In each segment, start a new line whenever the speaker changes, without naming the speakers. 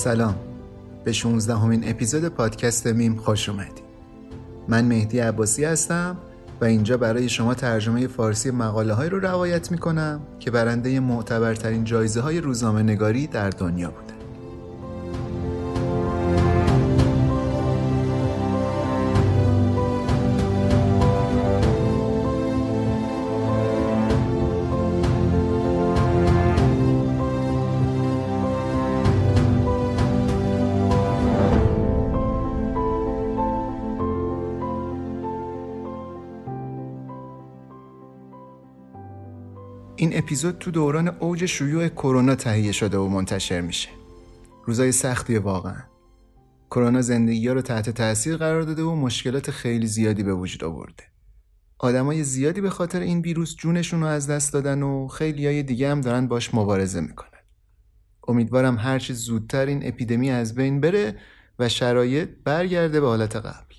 سلام. به 16 همین اپیزود پادکست میم خوش اومدید. من مهدی عباسی هستم و اینجا برای شما ترجمه فارسی مقاله های رو روایت می کنم که برنده معتبرترین جایزه های روزنامه نگاری در دنیا بوده. این اپیزود تو دوران اوج شیوع کرونا تهیه شده و منتشر میشه. روزای سختی واقعا. کرونا زندگی ها رو تحت تاثیر قرار داده و مشکلات خیلی زیادی به وجود آورده. آدمای زیادی به خاطر این ویروس جونشون رو از دست دادن و خیلی های دیگه هم دارن باش مبارزه می‌کنن. امیدوارم هرچی زودتر این اپیدمی از بین بره و شرایط برگرده به حالت قبل.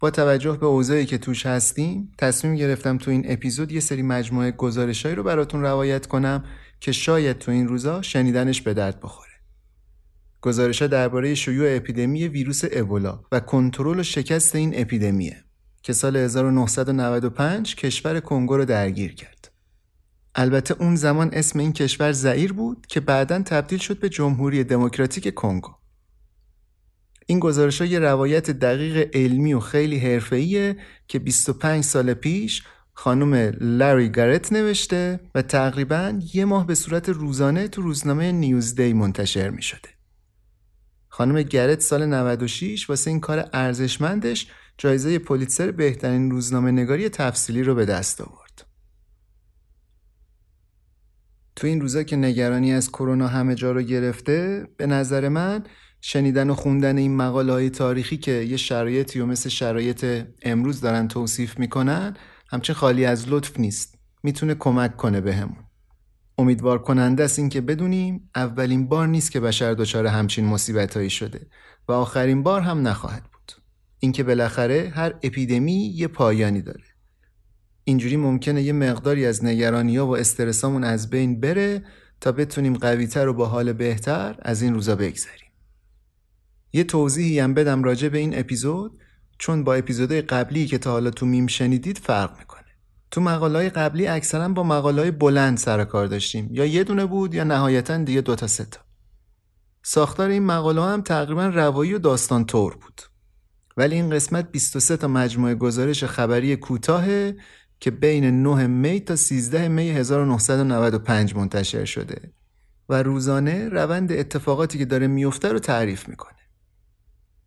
با توجه به اوضاعی که توش هستیم تصمیم گرفتم تو این اپیزود یه سری مجموعه گزارشهایی رو براتون روایت کنم که شاید تو این روزا شنیدنش به درد بخوره. گزارش درباره شیوع اپیدمی ویروس ابولا و کنترل و شکست این اپیدمیه که سال 1995 کشور کنگو رو درگیر کرد. البته اون زمان اسم این کشور زعیر بود که بعدا تبدیل شد به جمهوری دموکراتیک کنگو. این گزارش ها یه روایت دقیق علمی و خیلی حرفه‌ایه که 25 سال پیش خانم لاری گارت نوشته و تقریبا یه ماه به صورت روزانه تو روزنامه نیوزدی منتشر می شده. خانم گرت سال 96 واسه این کار ارزشمندش جایزه پولیتسر بهترین روزنامه نگاری تفصیلی رو به دست آورد. تو این روزا که نگرانی از کرونا همه جا رو گرفته به نظر من شنیدن و خوندن این مقاله های تاریخی که یه شرایطی و مثل شرایط امروز دارن توصیف می‌کنن همچین خالی از لطف نیست. می‌تونه کمک کنه بهمون. امیدوار کننده است این که بدونیم اولین بار نیست که بشر دچار همچین مصیبت هایی شده و آخرین بار هم نخواهد بود. اینکه بالاخره هر اپیدمی یه پایانی داره. اینجوری ممکنه یه مقداری از نگرانی ها و استرسامون از بین بره تا بتونیم قویتر و با حال بهتر از این روزا بگذریم. یه توضیحی هم بدم راجع به این اپیزود چون با اپیزودهای قبلی که تا حالا تو میم شنیدید فرق می‌کنه. تو مقاله قبلی اکثرا با مقاله بلند سر کار داشتیم. یا یه دونه بود یا نهایتا دیگه دوتا سه تا. ساختار این مقاله هم تقریبا روایی و داستان طور بود. ولی این قسمت 23 تا مجموعه گزارش خبری کوتاهه که بین 9 می تا 13 می 1995 منتشر شده و روزانه روند اتفاقاتی که داره میفته رو تعریف می‌کنه.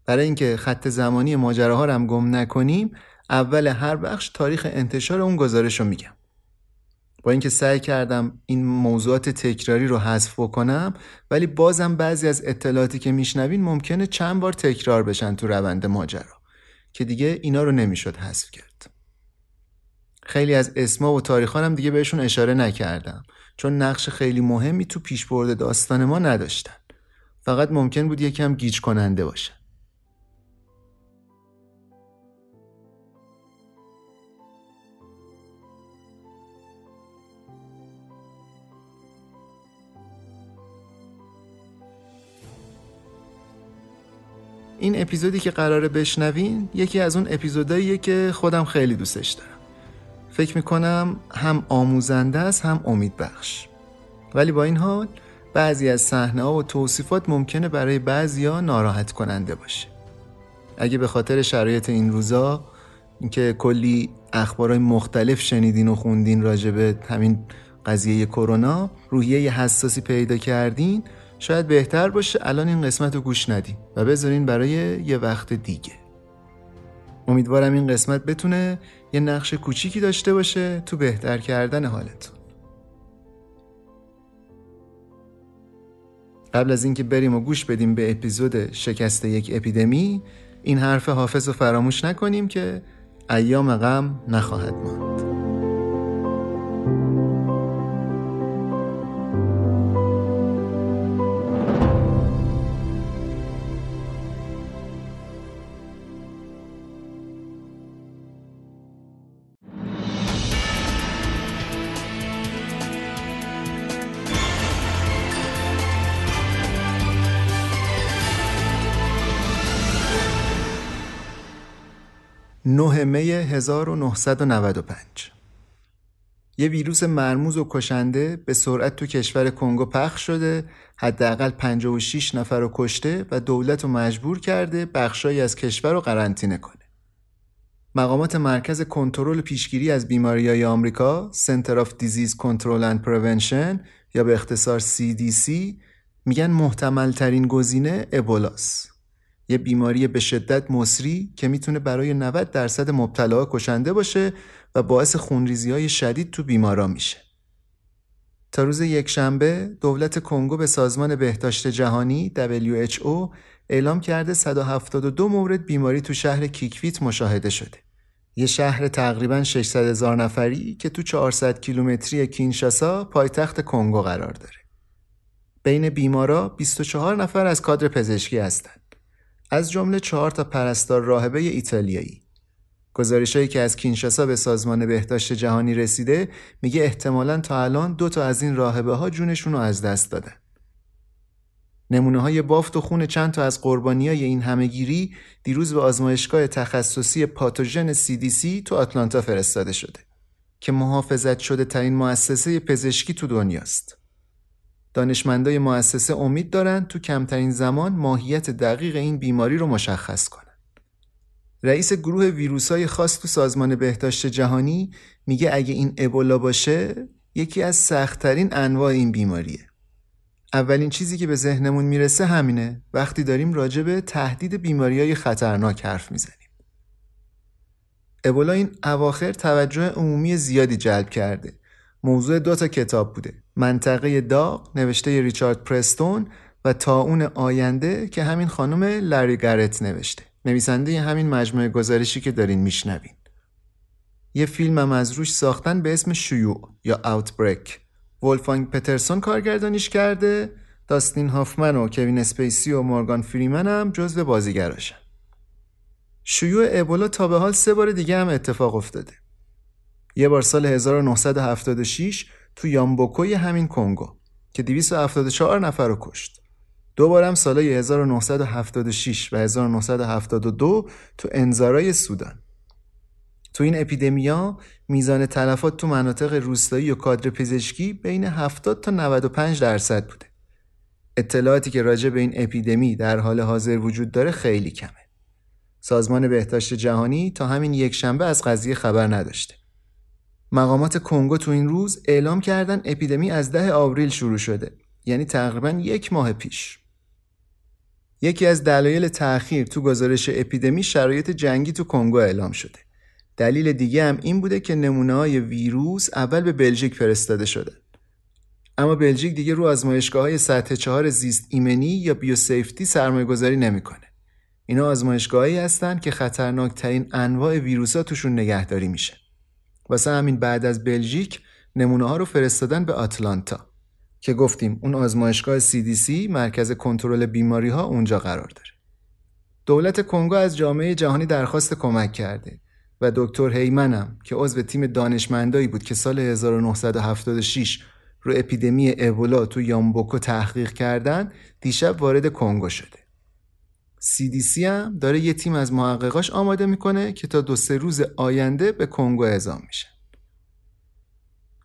برای اینکه خط زمانی ماجراها رو هم گم نکنیم اول هر بخش تاریخ انتشار اون گزارش رو میگم. با اینکه سعی کردم این موضوعات تکراری رو حذف بکنم ولی بازم بعضی از اطلاعاتی که میشنوین ممکنه چند بار تکرار بشن تو روند ماجرا که دیگه اینا رو نمی‌شد حذف کرد. خیلی از اسما و تاریخانم دیگه بهشون اشاره نکردم چون نقش خیلی مهمی تو پیشبرد داستان ما نداشتن. فقط ممکن بود یکم گیج کننده باشن. این اپیزودی که قراره بشنوین یکی از اون اپیزوداییه که خودم خیلی دوستش دارم. فکر می‌کنم هم آموزنده است هم امید بخش. ولی با این حال بعضی از صحنه ها و توصیفات ممکنه برای بعضیا ناراحت کننده باشه. اگه به خاطر شرایط این روزا که کلی اخبارهای مختلف شنیدین و خوندین راجبه همین قضیه کرونا روحیه حساسی پیدا کردین شاید بهتر باشه الان این قسمت رو گوش ندین و بذارین برای یه وقت دیگه. امیدوارم این قسمت بتونه یه نقش کوچیکی داشته باشه تو بهتر کردن حالتون. قبل از اینکه بریم و گوش بدیم به اپیزود شکست یک اپیدمی این حرف حافظ رو فراموش نکنیم که ایام غم نخواهد ماند. نه می 1995 یه ویروس مرموز و کشنده به سرعت تو کشور کنگو پخش شده حداقل 56 نفر رو کشته و دولت رو مجبور کرده بخشایی از کشور رو قرنطینه کنه. مقامات مرکز کنترل پیشگیری از بیماری های آمریکا Center of Disease Control and Prevention یا به اختصار CDC میگن محتمل ترین گزینه ابولاس یه بیماری به شدت مصری که می‌تونه برای 90 درصد مبتلا کشنده باشه و باعث خونریزی های شدید تو بیمارا میشه. تا روز یک شنبه دولت کنگو به سازمان بهداشت جهانی WHO اعلام کرده 172 مورد بیماری تو شهر کیکویت مشاهده شده. یه شهر تقریبا 600 هزار نفری که تو 400 کیلومتری کینشاسا پایتخت کنگو قرار داره. بین بیمارا 24 نفر از کادر پزشکی هستند. از جمله چهار تا پرستار راهبه ایتالیایی گزارشهایی که از کینشاسا به سازمان بهداشت جهانی رسیده میگه احتمالا تا الان دو تا از این راهبه ها جونشون رو از دست دادن. نمونه های بافت و خون چند تا از قربانی های این همهگیری دیروز به آزمایشگاه تخصصی پاتوژن CDC تو آتلانتا فرستاده شده که محافظت شده ترین مؤسسه پزشکی تو دنیاست. دانشمندای مؤسسه امید دارند تو کمترین زمان ماهیت دقیق این بیماری رو مشخص کنند. رئیس گروه ویروسای خاص تو سازمان بهداشت جهانی میگه اگه این ابولا باشه یکی از سختترین انواع این بیماریه. اولین چیزی که به ذهنمون می‌رسه همینه وقتی داریم راجع به تهدید بیماری های خطرناک حرف می‌زنیم. ابولا این اواخر توجه عمومی زیادی جلب کرده. موضوع دو تا کتاب بوده. منطقه داغ نوشته ریچارد پرستون و تا اون آینده که همین خانم لری گرت نوشته. نویسنده همین مجموعه گزارشی که دارین میشنوین. یه فیلم هم از روش ساختن به اسم شیوع یا اوتبریک ولفانگ پترسون کارگردانیش کرده داستین هافمن و کوین اسپیسی و مورگان فریمن هم جزو بازیگراشن. شیوع ابولا تا به حال سه بار دیگه هم اتفاق افتاده. یه بار سال 1976 تو یامبوکوی همین کنگو که 274 نفر رو کشت. دوبارم سالهای 1976 و 1972 تو انزارای سودان. تو این اپیدمیا میزان تلفات تو مناطق روستایی و کادر پزشکی بین 70 تا 95 درصد بوده. اطلاعاتی که راجع به این اپیدمی در حال حاضر وجود داره خیلی کمه. سازمان بهداشت جهانی تا همین یک شنبه از قضیه خبر نداشته. مقامات کنگو تو این روز اعلام کردن اپیدمی از ده آوریل شروع شده یعنی تقریبا یک ماه پیش یکی از دلایل تأخیر تو گزارش اپیدمی شرایط جنگی تو کنگو اعلام شده دلیل دیگه هم این بوده که نمونه های ویروس اول به بلژیک فرستاده شده اما بلژیک دیگه رو آزمایشگاه های سطح چهار زیست ایمنی یا بیوسیفتی سرمایه گذاری نمی‌کنه. اینا آزمایشگاهی هستن که خطرناکترین انواع ویروس ها توشون نگهداری میشه. واسه همین بعد از بلژیک نمونه ها رو فرستادن به آتلانتا که گفتیم اون آزمایشگاه CDC مرکز کنترل بیماری ها اونجا قرار داره. دولت کنگو از جامعه جهانی درخواست کمک کرده و دکتر هیمنم که عضو تیم دانشمندایی بود که سال 1976 رو اپیدمی ابولا تو یامبوکو تحقیق کردن دیشب وارد کنگو شده CDC هم داره یه تیم از محققاش آماده می‌کنه که تا دو سه روز آینده به کنگو اعزام میشن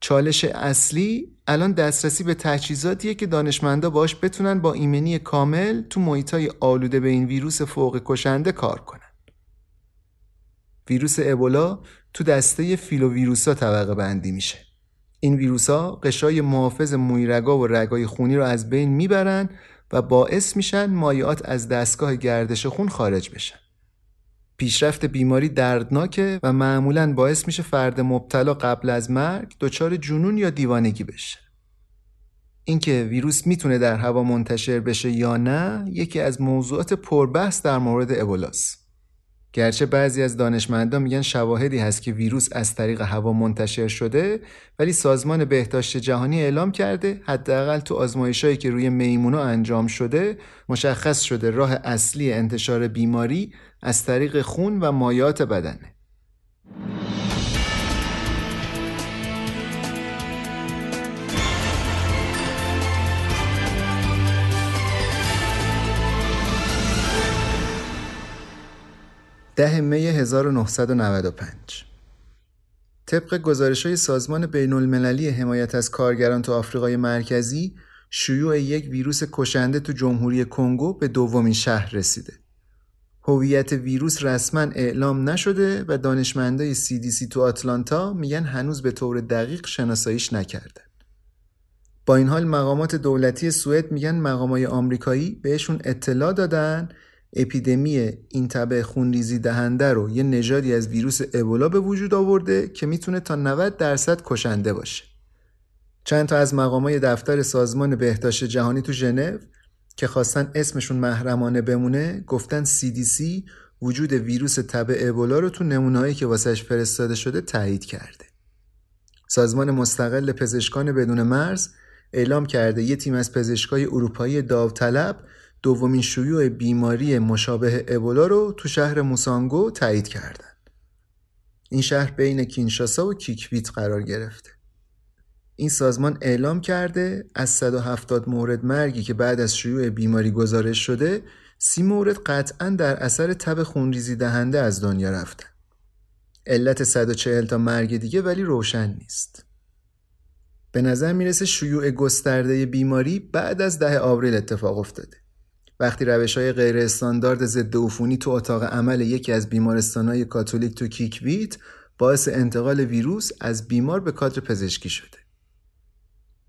چالش اصلی الان دسترسی به تجهیزاتیه که دانشمندا باش بتونن با ایمنی کامل تو محیطای آلوده به این ویروس فوق کشنده کار کنن. ویروس ابولا تو دسته فیلوویروسا طبقه بندی میشه. این ویروس ها قشای محافظ مویرگا و رگای خونی رو از بین می‌برن و باعث میشن مایعات از دستگاه گردش خون خارج بشن. پیشرفت بیماری دردناکه و معمولا باعث میشه فرد مبتلا قبل از مرگ دچار جنون یا دیوانگی بشه. اینکه ویروس می‌تونه در هوا منتشر بشه یا نه یکی از موضوعات پربحث در مورد ابولاست. گرچه بعضی از دانشمندان میگن شواهدی هست که ویروس از طریق هوا منتشر شده ولی سازمان بهداشت جهانی اعلام کرده حداقل تو آزمایشهایی که روی میمونا انجام شده مشخص شده راه اصلی انتشار بیماری از طریق خون و مایات بدنه. ده می 1995 طبق گزارش های سازمان بین المللی حمایت از کارگران تو آفریقای مرکزی شیوع یک ویروس کشنده تو جمهوری کنگو به دومین شهر رسیده. هویت ویروس رسما اعلام نشده و دانشمندای CDC تو آتلانتا میگن هنوز به طور دقیق شناساییش نکردن. با این حال مقامات دولتی سوئد میگن مقامای آمریکایی بهشون اطلاع دادن اپیدمی این تبع خونریزی دهنده رو یه نژادی از ویروس ابولا به وجود آورده که می‌تونه تا 90 درصد کشنده باشه. چند تا از مقامای دفتر سازمان بهداشت جهانی تو ژنو که خواستن اسمشون محرمانه بمونه گفتن CDC وجود ویروس تب ابولا رو تو نمونه‌هایی که واسش فرستاده شده تایید کرده. سازمان مستقل پزشکان بدون مرز اعلام کرده یه تیم از پزشکای اروپایی داوطلب دومین شیوع بیماری مشابه ابولا رو تو شهر موسانگو تایید کردند. این شهر بین کینشاسا و کیکویت قرار گرفته. این سازمان اعلام کرده از 170 مورد مرگی که بعد از شیوع بیماری گزارش شده سی مورد قطعا در اثر تب خونریزی دهنده از دنیا رفتن. علت 140 تا مرگ دیگه ولی روشن نیست. به نظر می‌رسه شیوع گسترده بیماری بعد از ده آوریل اتفاق افتاده. وقتی روش های غیر استاندارد ضد عفونی تو اتاق عمل یکی از بیمارستان های کاتولیک تو کیکویت باعث انتقال ویروس از بیمار به کادر پزشکی شده.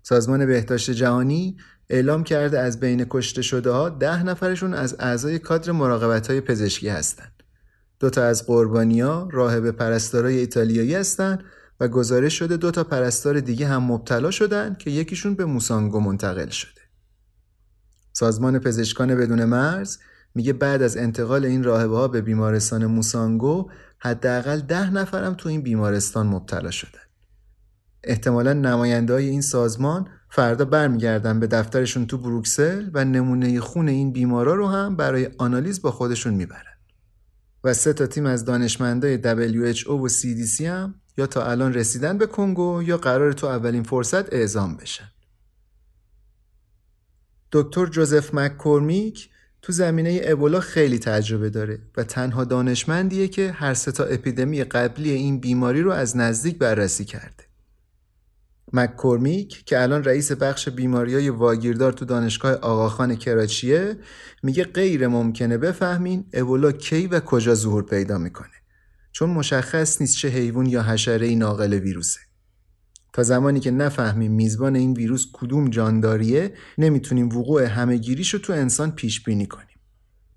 سازمان بهداشت جهانی اعلام کرده از بین کشته شده ها ده نفرشون از اعضای کادر مراقبت های پزشکی هستند. دو تا از قربانیا راهب پرستارای ایتالیایی هستند و گزارش شده دو تا پرستار دیگه هم مبتلا شدن که یکیشون به موسانگو منتقل شده. سازمان پزشکان بدون مرز میگه بعد از انتقال این راهبه ها به بیمارستان موسانگو حداقل ده نفرم تو این بیمارستان مبتلا شدن. احتمالا نماینده های این سازمان فردا برمیگردن به دفترشون تو بروکسل و نمونه خون این بیمارا رو هم برای آنالیز با خودشون می‌برن. و سه تا تیم از دانشمندای WHO و CDC هم یا تا الان رسیدن به کنگو یا قرار تو اولین فرصت اعزام بشن. دکتر جوزف مککورمیک تو زمینه ابولا خیلی تجربه داره و تنها دانشمندیه که هر سه تا اپیدمی قبلی این بیماری رو از نزدیک بررسی کرده. مککورمیک که الان رئیس بخش بیماری های واگیردار تو دانشگاه آقاخان کراچیه میگه غیر ممکنه بفهمین ابولا کی و کجا ظهور پیدا می‌کنه چون مشخص نیست چه حیوان یا حشره ناقل ویروسه. تا زمانی که نفهمیم میزبان این ویروس کدوم جانداریه نمی‌تونیم وقوع همهگیریش رو تو انسان پیش بینی کنیم.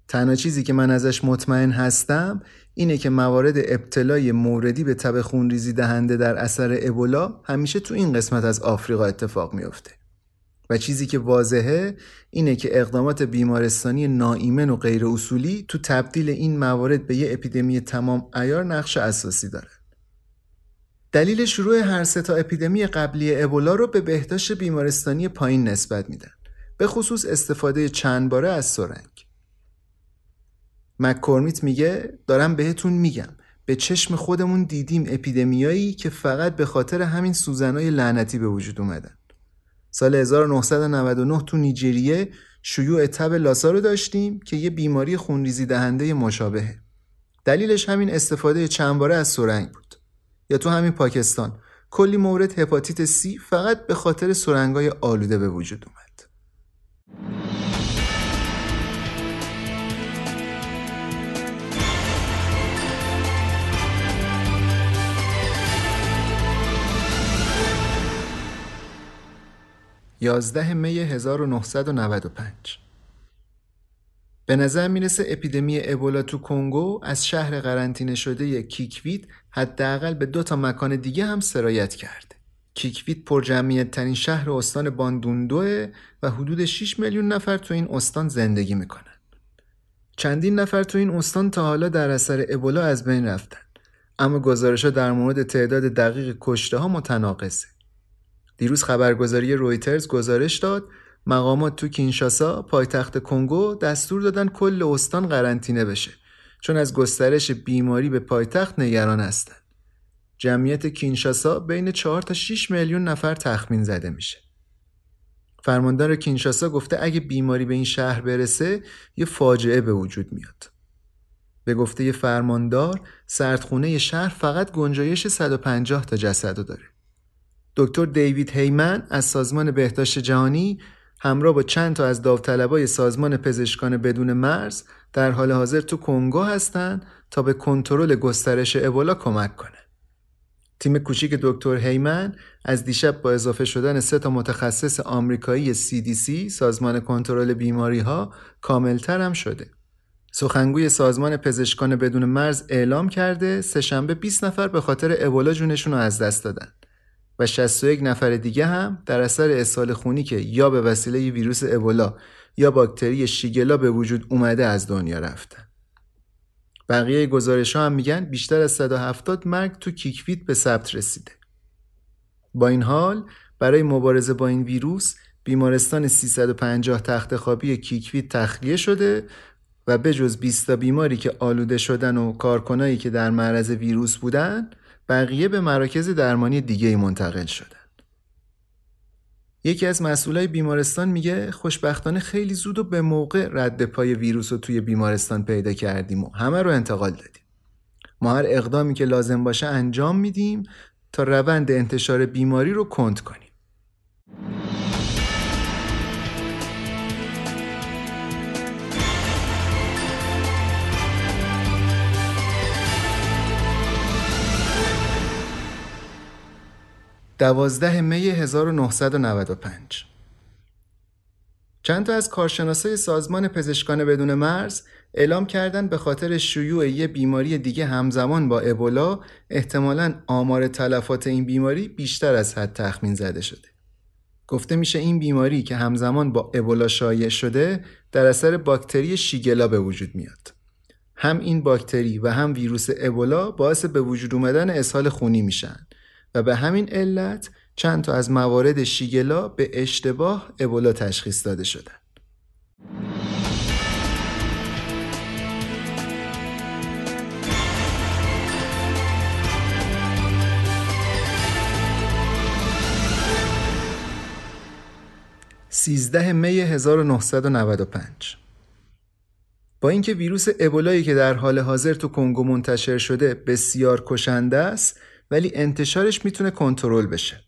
تنها چیزی که من ازش مطمئن هستم اینه که موارد ابتلای موردی به تب خونریزی دهنده در اثر ابولا همیشه تو این قسمت از آفریقا اتفاق میافته. و چیزی که واضحه اینه که اقدامات بیمارستانی ناایمن و غیر اصولی تو تبدیل این موارد به یه اپیدمی تمام ایار نقش اساسی داره. دلیل شروع هر سه تا اپیدمی قبلی ابولا رو به بهداشت بیمارستانی پایین نسبت میدن. به خصوص استفاده چند باره از سرنگ. مککورمیت میگه دارم بهتون میگم به چشم خودمون دیدیم اپیدمیایی که فقط به خاطر همین سوزنای لعنتی به وجود اومدن. سال 1999 تو نیجریه شیوع تب لاسا رو داشتیم که یه بیماری خونریزی دهنده مشابهه. دلیلش همین استفاده چند باره از سرنگ. یا تو همین پاکستان کلی مورد هپاتیت سی فقط به خاطر سرنگای آلوده به وجود اومد. یازده می 1995 به نظر می‌رسه اپیدمی ابولا تو کنگو از شهر قرنطینه شده کیکویت حداقل به دو تا مکان دیگه هم سرایت کرده. کیکویت پر جمعیت ترین شهر استان باندوندوه و حدود 6 میلیون نفر تو این استان زندگی می‌کنن. چندین نفر تو این استان تا حالا در اثر ابولا از بین رفتن. اما گزارش ها در مورد تعداد دقیق کشته ها متناقضه. دیروز خبرگزاری رویترز گزارش داد مقامات تو کینشاسا پایتخت کنگو دستور دادن کل استان قرنطینه بشه چون از گسترش بیماری به پایتخت نگران هستند. جمعیت کینشاسا بین 4 تا 6 میلیون نفر تخمین زده میشه. فرماندار کینشاسا گفته اگه بیماری به این شهر برسه یه فاجعه به وجود میاد. به گفته فرماندار سردخونه شهر فقط گنجایش 150 تا جسد داره. دکتر دیوید هیمن از سازمان بهداشت جهانی همراه با چند تا از داوطلبای سازمان پزشکان بدون مرز در حال حاضر تو کنگو هستند تا به کنترل گسترش ابولا کمک کنه. تیم کوچیک دکتر هیمن از دیشب با اضافه شدن سه تا متخصص آمریکایی CDC سازمان کنترل بیماری ها کاملتر هم شده. سخنگوی سازمان پزشکان بدون مرز اعلام کرده سهشنبه 20 نفر به خاطر ابولا جونشون رو از دست دادن. و 61 نفر دیگه هم در اثر اسهال خونی که یا به وسیله ویروس ابولا یا باکتری شیگلا به وجود اومده از دنیا رفتن. بقیه گزارش ها هم میگن بیشتر از 170 مرگ تو کیکویت به ثبت رسیده. با این حال برای مبارزه با این ویروس بیمارستان 350 تخت خوابی کیکویت تخلیه شده و به جز 20 بیماری که آلوده شدن و کارکنایی که در معرض ویروس بودن بقیه به مراکز درمانی دیگه منتقل شدن. یکی از مسئولای بیمارستان میگه خوشبختانه خیلی زود و به موقع رد پای ویروس رو توی بیمارستان پیدا کردیم و همه رو انتقال دادیم. ما هر اقدامی که لازم باشه انجام میدیم تا روند انتشار بیماری رو کند کنیم. دوازده می 1995 چند تا از کارشناسای سازمان پزشکان بدون مرز اعلام کردند به خاطر شیوع یه بیماری دیگه همزمان با ابولا احتمالا آمار تلفات این بیماری بیشتر از حد تخمین زده شده. گفته میشه این بیماری که همزمان با ابولا شایع شده در اثر باکتری شیگلا به وجود میاد. هم این باکتری و هم ویروس ابولا باعث به وجود اومدن اسهال خونی میشن و به همین علت چند تا از موارد شیگلا به اشتباه ابولا تشخیص داده شدن. سیزده می 1995 با اینکه ویروس ابولایی که در حال حاضر تو کنگو منتشر شده بسیار کشنده است ولی انتشارش می‌تونه کنترل بشه.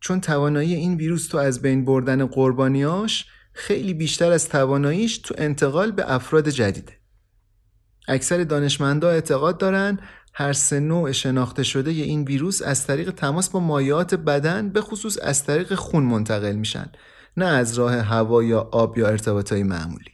چون توانایی این ویروس تو از بین بردن قربانیاش خیلی بیشتر از تواناییش تو انتقال به افراد جدیده. اکثر دانشمندا اعتقاد دارن هر سه نوع شناخته شده ی این ویروس از طریق تماس با مایعات بدن به خصوص از طریق خون منتقل میشن نه از راه هوا یا آب یا ارتباطهای معمولی.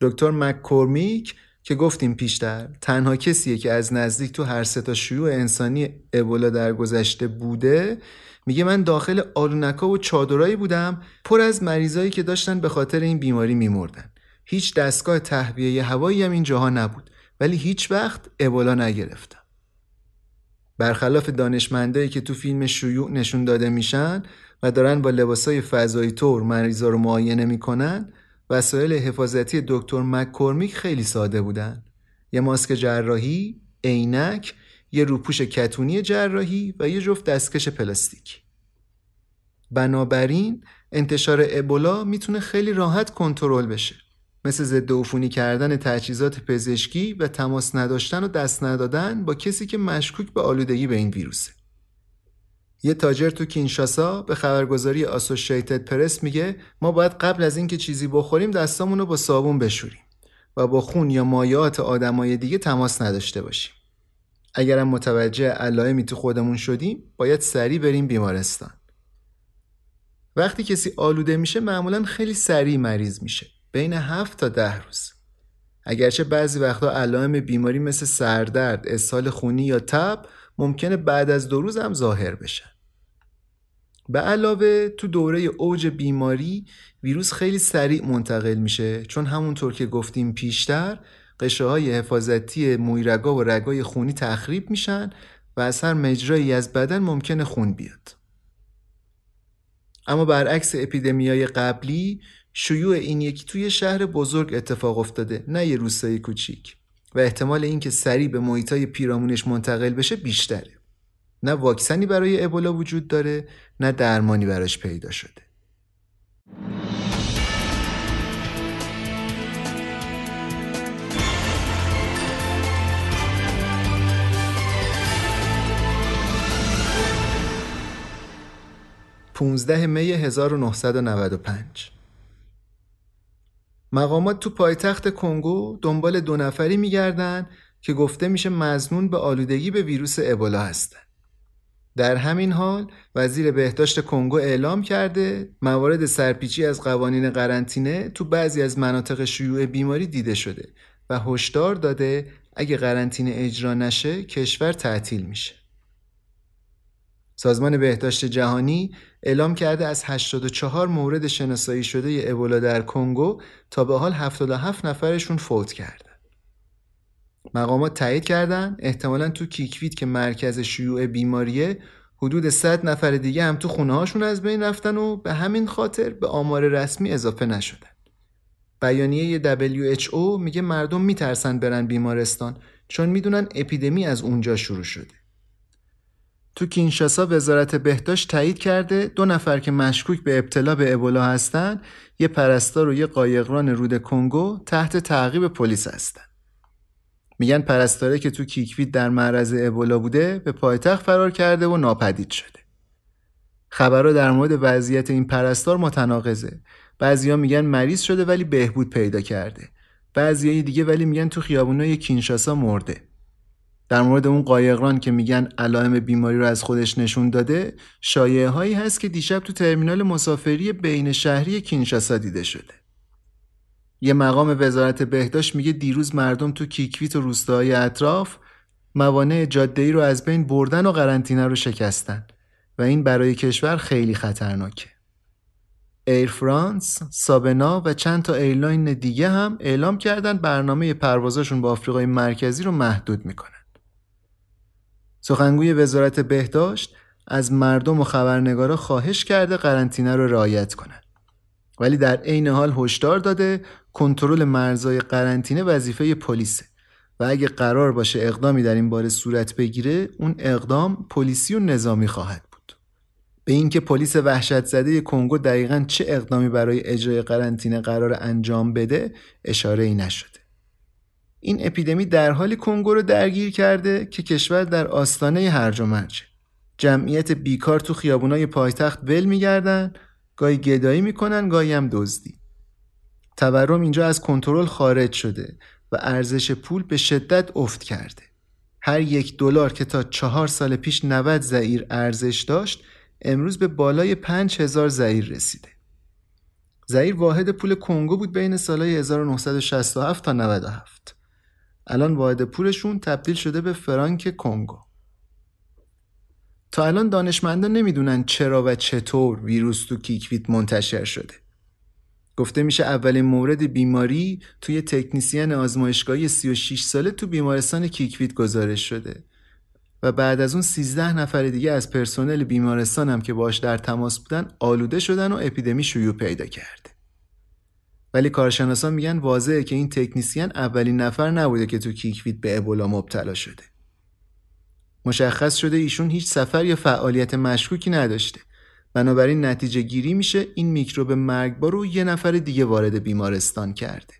دکتر مککورمیک که گفتیم پیشتر تنها کسیه که از نزدیک تو هر سه تا شیوع انسانی ابولا در گذشته بوده میگه من داخل آلونکا و چادرایی بودم پر از مریضایی که داشتن به خاطر این بیماری میمردن. هیچ دستگاه تهویه هوایی هم این جاها نبود ولی هیچ وقت ابولا نگرفتم. برخلاف دانشمندایی که تو فیلم شیوع نشون داده میشن و دارن با لباسای فضایی طور مریضا رو معاینه می‌کنن وسایل حفاظتی دکتر مککورمیک خیلی ساده بودن یه ماسک جراحی، عینک، یه روپوش کتونی جراحی و یه جفت دستکش پلاستیکی. بنابراین انتشار ابولا می‌تونه خیلی راحت کنترل بشه. مثل ضد عفونی کردن تجهیزات پزشکی و تماس نداشتن و دست ندادن با کسی که مشکوک به آلودگی به این ویروسه. یه تاجر تو کینشاسا به خبرگزاری آسوشیتد پرس میگه ما باید قبل از اینکه چیزی بخوریم دستامون با صابون بشوریم و با خون یا مایعات آدمای دیگه تماس نداشته باشیم. اگرم متوجه علائمی تو خودمون شدیم باید سریع بریم بیمارستان. وقتی کسی آلوده میشه معمولا خیلی سریع مریض میشه. بین هفت تا ده روز. اگرچه بعضی وقتا علائم بیماری مثل سردرد، اسهال خونی یا تب ممکنه بعد از دو روز هم ظاهر بشن. به علاوه تو دوره اوج بیماری ویروس خیلی سریع منتقل میشه چون همونطور که گفتیم پیشتر قشه های حفاظتی مویرگا و رگای خونی تخریب میشن و از هر مجرایی از بدن ممکنه خون بیاد. اما برعکس اپیدمیای قبلی شیوع این یکی توی شهر بزرگ اتفاق افتاده نه یه روستای کوچیک. و احتمال اینکه سریع به محیطای پیرامونش منتقل بشه بیشتره. نه واکسنی برای ابولا وجود داره نه درمانی براش پیدا شده. پونزده می 1995 مقامات تو پایتخت کنگو دنبال دو نفری میگردن که گفته میشه مزنون به آلودگی به ویروس ابولا هستن. در همین حال وزیر بهداشت کنگو اعلام کرده موارد سرپیچی از قوانین قرنطینه تو بعضی از مناطق شیوع بیماری دیده شده و هشدار داده اگه قرنطینه اجرا نشه کشور تعطیل میشه. سازمان بهداشت جهانی اعلام کرده از 84 مورد شناسایی شده ابولا در کنگو تا به حال 77 نفرشون فوت کردن. مقامات تایید کردن احتمالا تو کیکویت که مرکز شیوع بیماریه حدود 100 نفر دیگه هم تو خونه هاشون از بین رفتن و به همین خاطر به آمار رسمی اضافه نشدن. بیانیه WHO میگه مردم میترسن برن بیمارستان چون می‌دونن اپیدمی از اونجا شروع شده. تو کینشاسا وزارت بهداشت تایید کرده دو نفر که مشکوک به ابتلا به ابولا هستن یه پرستار و یه قایقران رود کنگو تحت تعقیب پلیس هستن. میگن پرستاره که تو کیکویت در معرض ابولا بوده به پایتخت فرار کرده و ناپدید شده. خبرها در مورد وضعیت این پرستار متناقضه. بعضیا میگن مریض شده ولی بهبود پیدا کرده. بعضیای دیگه ولی میگن تو خیابونای کینشاسا مرده. در مورد اون قایقران که میگن علائم بیماری رو از خودش نشون داده شایعه هایی هست که دیشب تو ترمینال مسافری بین شهری کینشاسا دیده شده یه مقام وزارت بهداشت میگه دیروز مردم تو کیتویت و روستاهای اطراف موانع جاده رو از بین بردن و قرنطینه رو شکستن و این برای کشور خیلی خطرناکه. ایر فرانس، سابنا و چند تا airline دیگه هم اعلام کردن برنامه پروازاشون با آفریقای مرکزی رو محدود می‌کنن. سخنگوی وزارت بهداشت از مردم و خبرنگارا خواهش کرده قرنطینه رو رعایت کنند. ولی در عین حال هشدار داده کنترل مرزهای قرنطینه وظیفه پلیسه. و اگه قرار باشه اقدامی در این باره صورت بگیره اون اقدام پلیسی و نظامی خواهد بود. به اینکه پلیس وحشت زده کنگو دقیقا چه اقدامی برای اجرای قرنطینه قرار انجام بده اشاره ای نشده. این اپیدمی در حالی کنگو رو درگیر کرده که کشور در آستانه هرج و مرجه جمعیت بیکار تو خیابونای پایتخت ول میگردن گاهی گدایی می‌کنن گاهی هم دزدی تورم اینجا از کنترل خارج شده و ارزش پول به شدت افت کرده هر یک دلار که تا چهار سال پیش 90 زعیر ارزش داشت امروز به بالای 5000 زعیر رسیده. زعیر واحد پول کنگو بود بین سالهای 1967 تا 97. الان واحد پولشون تبدیل شده به فرانک کنگو. تا الان دانشمندان نمی‌دونن چرا و چطور ویروس تو کیکویت منتشر شده. گفته میشه اولین مورد بیماری توی تکنیسیان آزمایشگاهی 36 ساله تو بیمارستان کیکویت گزارش شده و بعد از اون 13 نفر دیگه از پرسنل بیمارستان هم که باش در تماس بودن آلوده شدن و اپیدمی شیوع پیدا کرده. ولی کارشناسان میگن واضحه که این تکنیسیان اولین نفر نبوده که تو کیکویت به ابولا مبتلا شده. مشخص شده ایشون هیچ سفر یا فعالیت مشکوکی نداشته. بنابراین نتیجه گیری میشه این میکروب مرگبار رو یه نفر دیگه وارد بیمارستان کرده.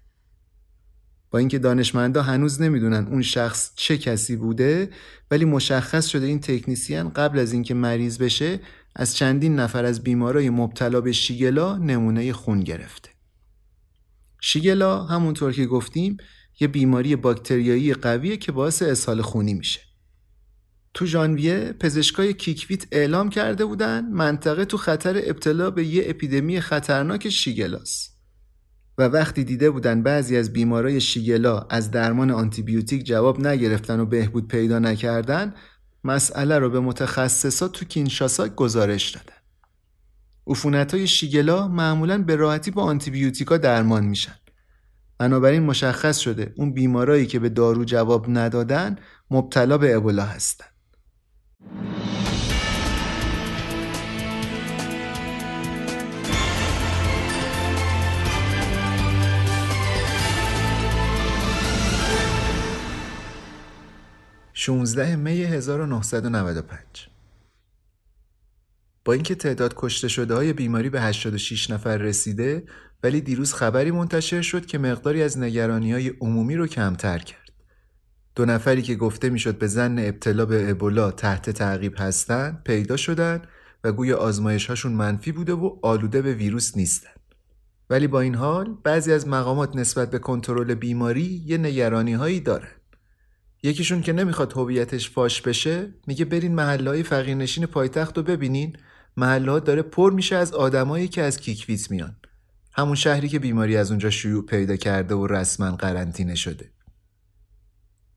با اینکه دانشمندا هنوز نمی‌دونن اون شخص چه کسی بوده ولی مشخص شده این تکنیسیان قبل از اینکه مریض بشه از چندین نفر از بیمارای مبتلا به شیگلا نمونه خون گرفته. شیگلا همونطور که گفتیم یه بیماری باکتریایی قویه که باعث اسهال خونی میشه. تو ژانویه پزشکای کیکویت اعلام کرده بودن منطقه تو خطر ابتلا به یه اپیدمی خطرناک شیگلاست. و وقتی دیده بودن بعضی از بیمارای شیگلا از درمان آنتیبیوتیک جواب نگرفتن و بهبود پیدا نکردن مسئله رو به متخصصات تو کینشاسا گزارش دادن. عفونت های شیگلا معمولا به راحتی با آنتیبیوتیکا درمان میشن. بنابراین مشخص شده اون بیمارایی که به دارو جواب ندادن مبتلا به ابولا هستن. 16 می 1995 با اینکه تعداد کشته شده های بیماری به 86 نفر رسیده ولی دیروز خبری منتشر شد که مقداری از نگرانی های عمومی رو کمتر کرد. دو نفری که گفته می‌شد به زن ابتلا به ابولا تحت تعقیب هستند پیدا شدن و گوی آزمایش هاشون منفی بوده و آلوده به ویروس نیستن. ولی با این حال بعضی از مقامات نسبت به کنترل بیماری یه نگرانی هایی دارن. یکیشون که نمی‌خواد هویتش فاش بشه میگه برین محله فقیرنشین پایتخت رو ببینین محله داره پر میشه از آدمایی که از کیکویت میان. همون شهری که بیماری از اونجا شیوع پیدا کرده و رسما قرنطینه شده.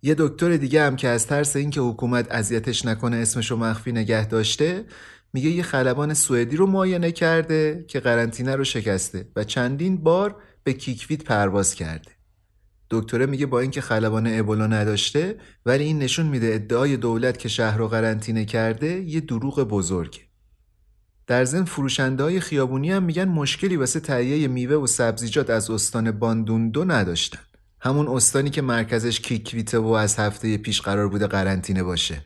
یه دکتر دیگه هم که از ترس اینکه حکومت اذیتش نکنه اسمشو مخفی نگه داشته میگه یه خلبان سوئدی رو معاینه کرده که قرنطینه رو شکسته و چندین بار به کیکویت پرواز کرده. دکتره میگه با اینکه خلبان ابولا نداشته ولی این نشون میده ادعای دولت که شهر رو قرنطینه کرده یه دروغ بزرگه. در ضمن فروشنده های خیابونی هم میگن مشکلی واسه تهیه میوه و سبزیجات از استان باندوندو نداشتن. همون استانی که مرکزش کیکویته و از هفته پیش قرار بوده قرنطینه باشه.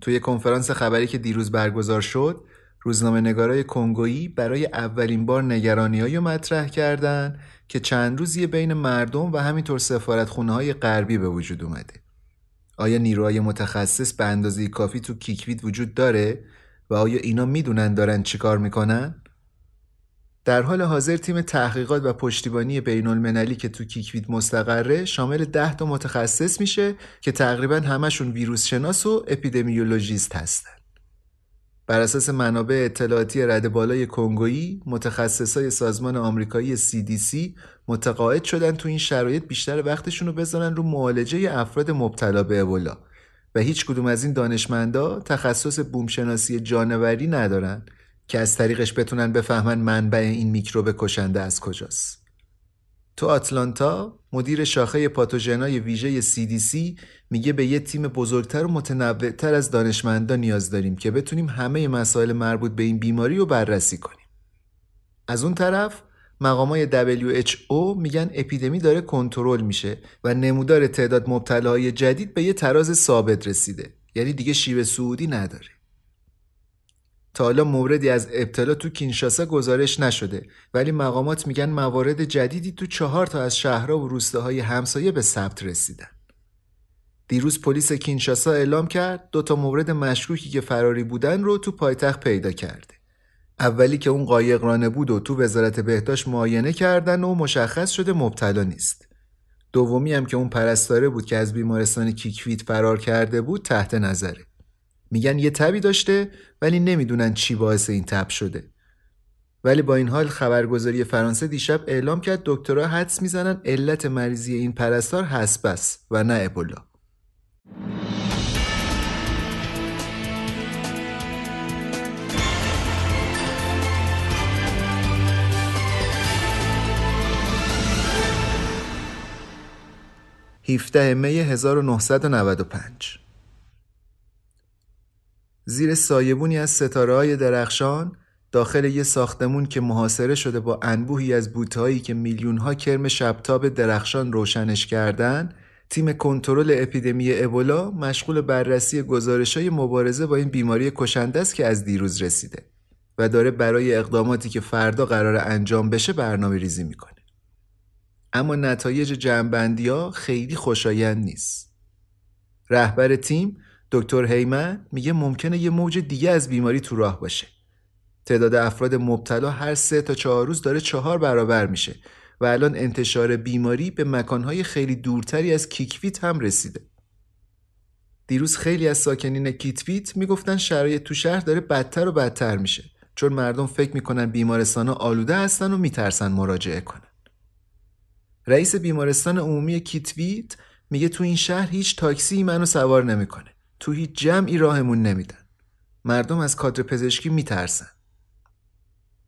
توی کنفرانس خبری که دیروز برگزار شد روزنامه نگارای کنگویی برای اولین بار نگرانی رو مطرح کردن که چند روزی بین مردم و همینطور سفارت خونه های غربی به وجود اومده. آیا نیروهای متخصص به اندازه کافی تو کیکویت وجود داره؟ و آیا اینا می‌دونن دارن چیکار می‌کنن؟ در حال حاضر تیم تحقیقات و پشتیبانی بین المللی که تو کیکویت مستقره شامل ده تا متخصص میشه که تقریبا همشون ویروس شناس و اپیدمیولوژیست هستن. بر اساس منابع اطلاعاتی رد بالای کنگویی متخصصای سازمان آمریکایی CDC متقاعد شدن تو این شرایط بیشتر وقتشون رو بذارن رو معالجه افراد مبتلا به ابولا و هیچ کدوم از این دانشمندا تخصص بومشناسی جانوری ندارن که از طریقش بتونن بفهمن منبع این میکروب کشنده از کجاست. تو آتلانتا مدیر شاخه پاتوژنای ویژه CDC میگه به یه تیم بزرگتر و متنوعتر از دانشمندان نیاز داریم که بتونیم همه مسائل مربوط به این بیماری رو بررسی کنیم. از اون طرف مقامای WHO میگن اپیدمی داره کنترل میشه و نمودار تعداد مبتلاهای جدید به یه تراز ثابت رسیده یعنی دیگه شیب سعودی نداره. تا حالا موردی از ابتلا تو کینشاسا گزارش نشده ولی مقامات میگن موارد جدیدی تو چهار تا از شهرها و روستاهای همسایه به ثبت رسیدن. دیروز پلیس کینشاسا اعلام کرد دو تا مورد مشکوکی که فراری بودن رو تو پایتخت پیدا کرده. اولی که اون قایق رانه بود و تو وزارت بهداشت معاینه کردن و مشخص شده مبتلا نیست. دومی هم که اون پرستاره بود که از بیمارستان کیکویت فرار کرده بود تحت نظره. میگن یه تبی داشته ولی نمی‌دونن چی باعث این تب شده. ولی با این حال خبرگزاری فرانسه دیشب اعلام کرد دکترها حدس می‌زنن علت مریضی این پرستار هسپس و نه ابولا 17 می 1995 زیر سایبونی از ستاره درخشان داخل یه ساختمون که محاصره شده با انبوهی از بوتهایی که میلیون ها کرم شبتاب درخشان روشنش کردن تیم کنترل اپیدمی ابولا مشغول بررسی گزارش های مبارزه با این بیماری کشنده است که از دیروز رسیده و داره برای اقداماتی که فردا قرار انجام بشه برنامه ریزی می‌کنه. اما نتایج جمعبندی ها خیلی خوشایند نیست. رهبر تیم دکتر هیمن میگه ممکنه یه موج دیگه از بیماری تو راه باشه. تعداد افراد مبتلا هر سه تا چهار روز داره چهار برابر میشه و الان انتشار بیماری به مکانهای خیلی دورتری از کیکویت هم رسیده. دیروز خیلی از ساکنین کیتویت می‌گفتن شرایط تو شهر داره بدتر و بدتر میشه چون مردم فکر می‌کنن بیمارستان آلوده هستن و میترسن مراجعه کنن. رئیس بیمارستان عمومی کیتویت میگه تو این شهر هیچ تاکسی منو سوار نمی‌کنه. تو هیچ جمعی راهمون نمیدن. مردم از کادر پزشکی میترسن.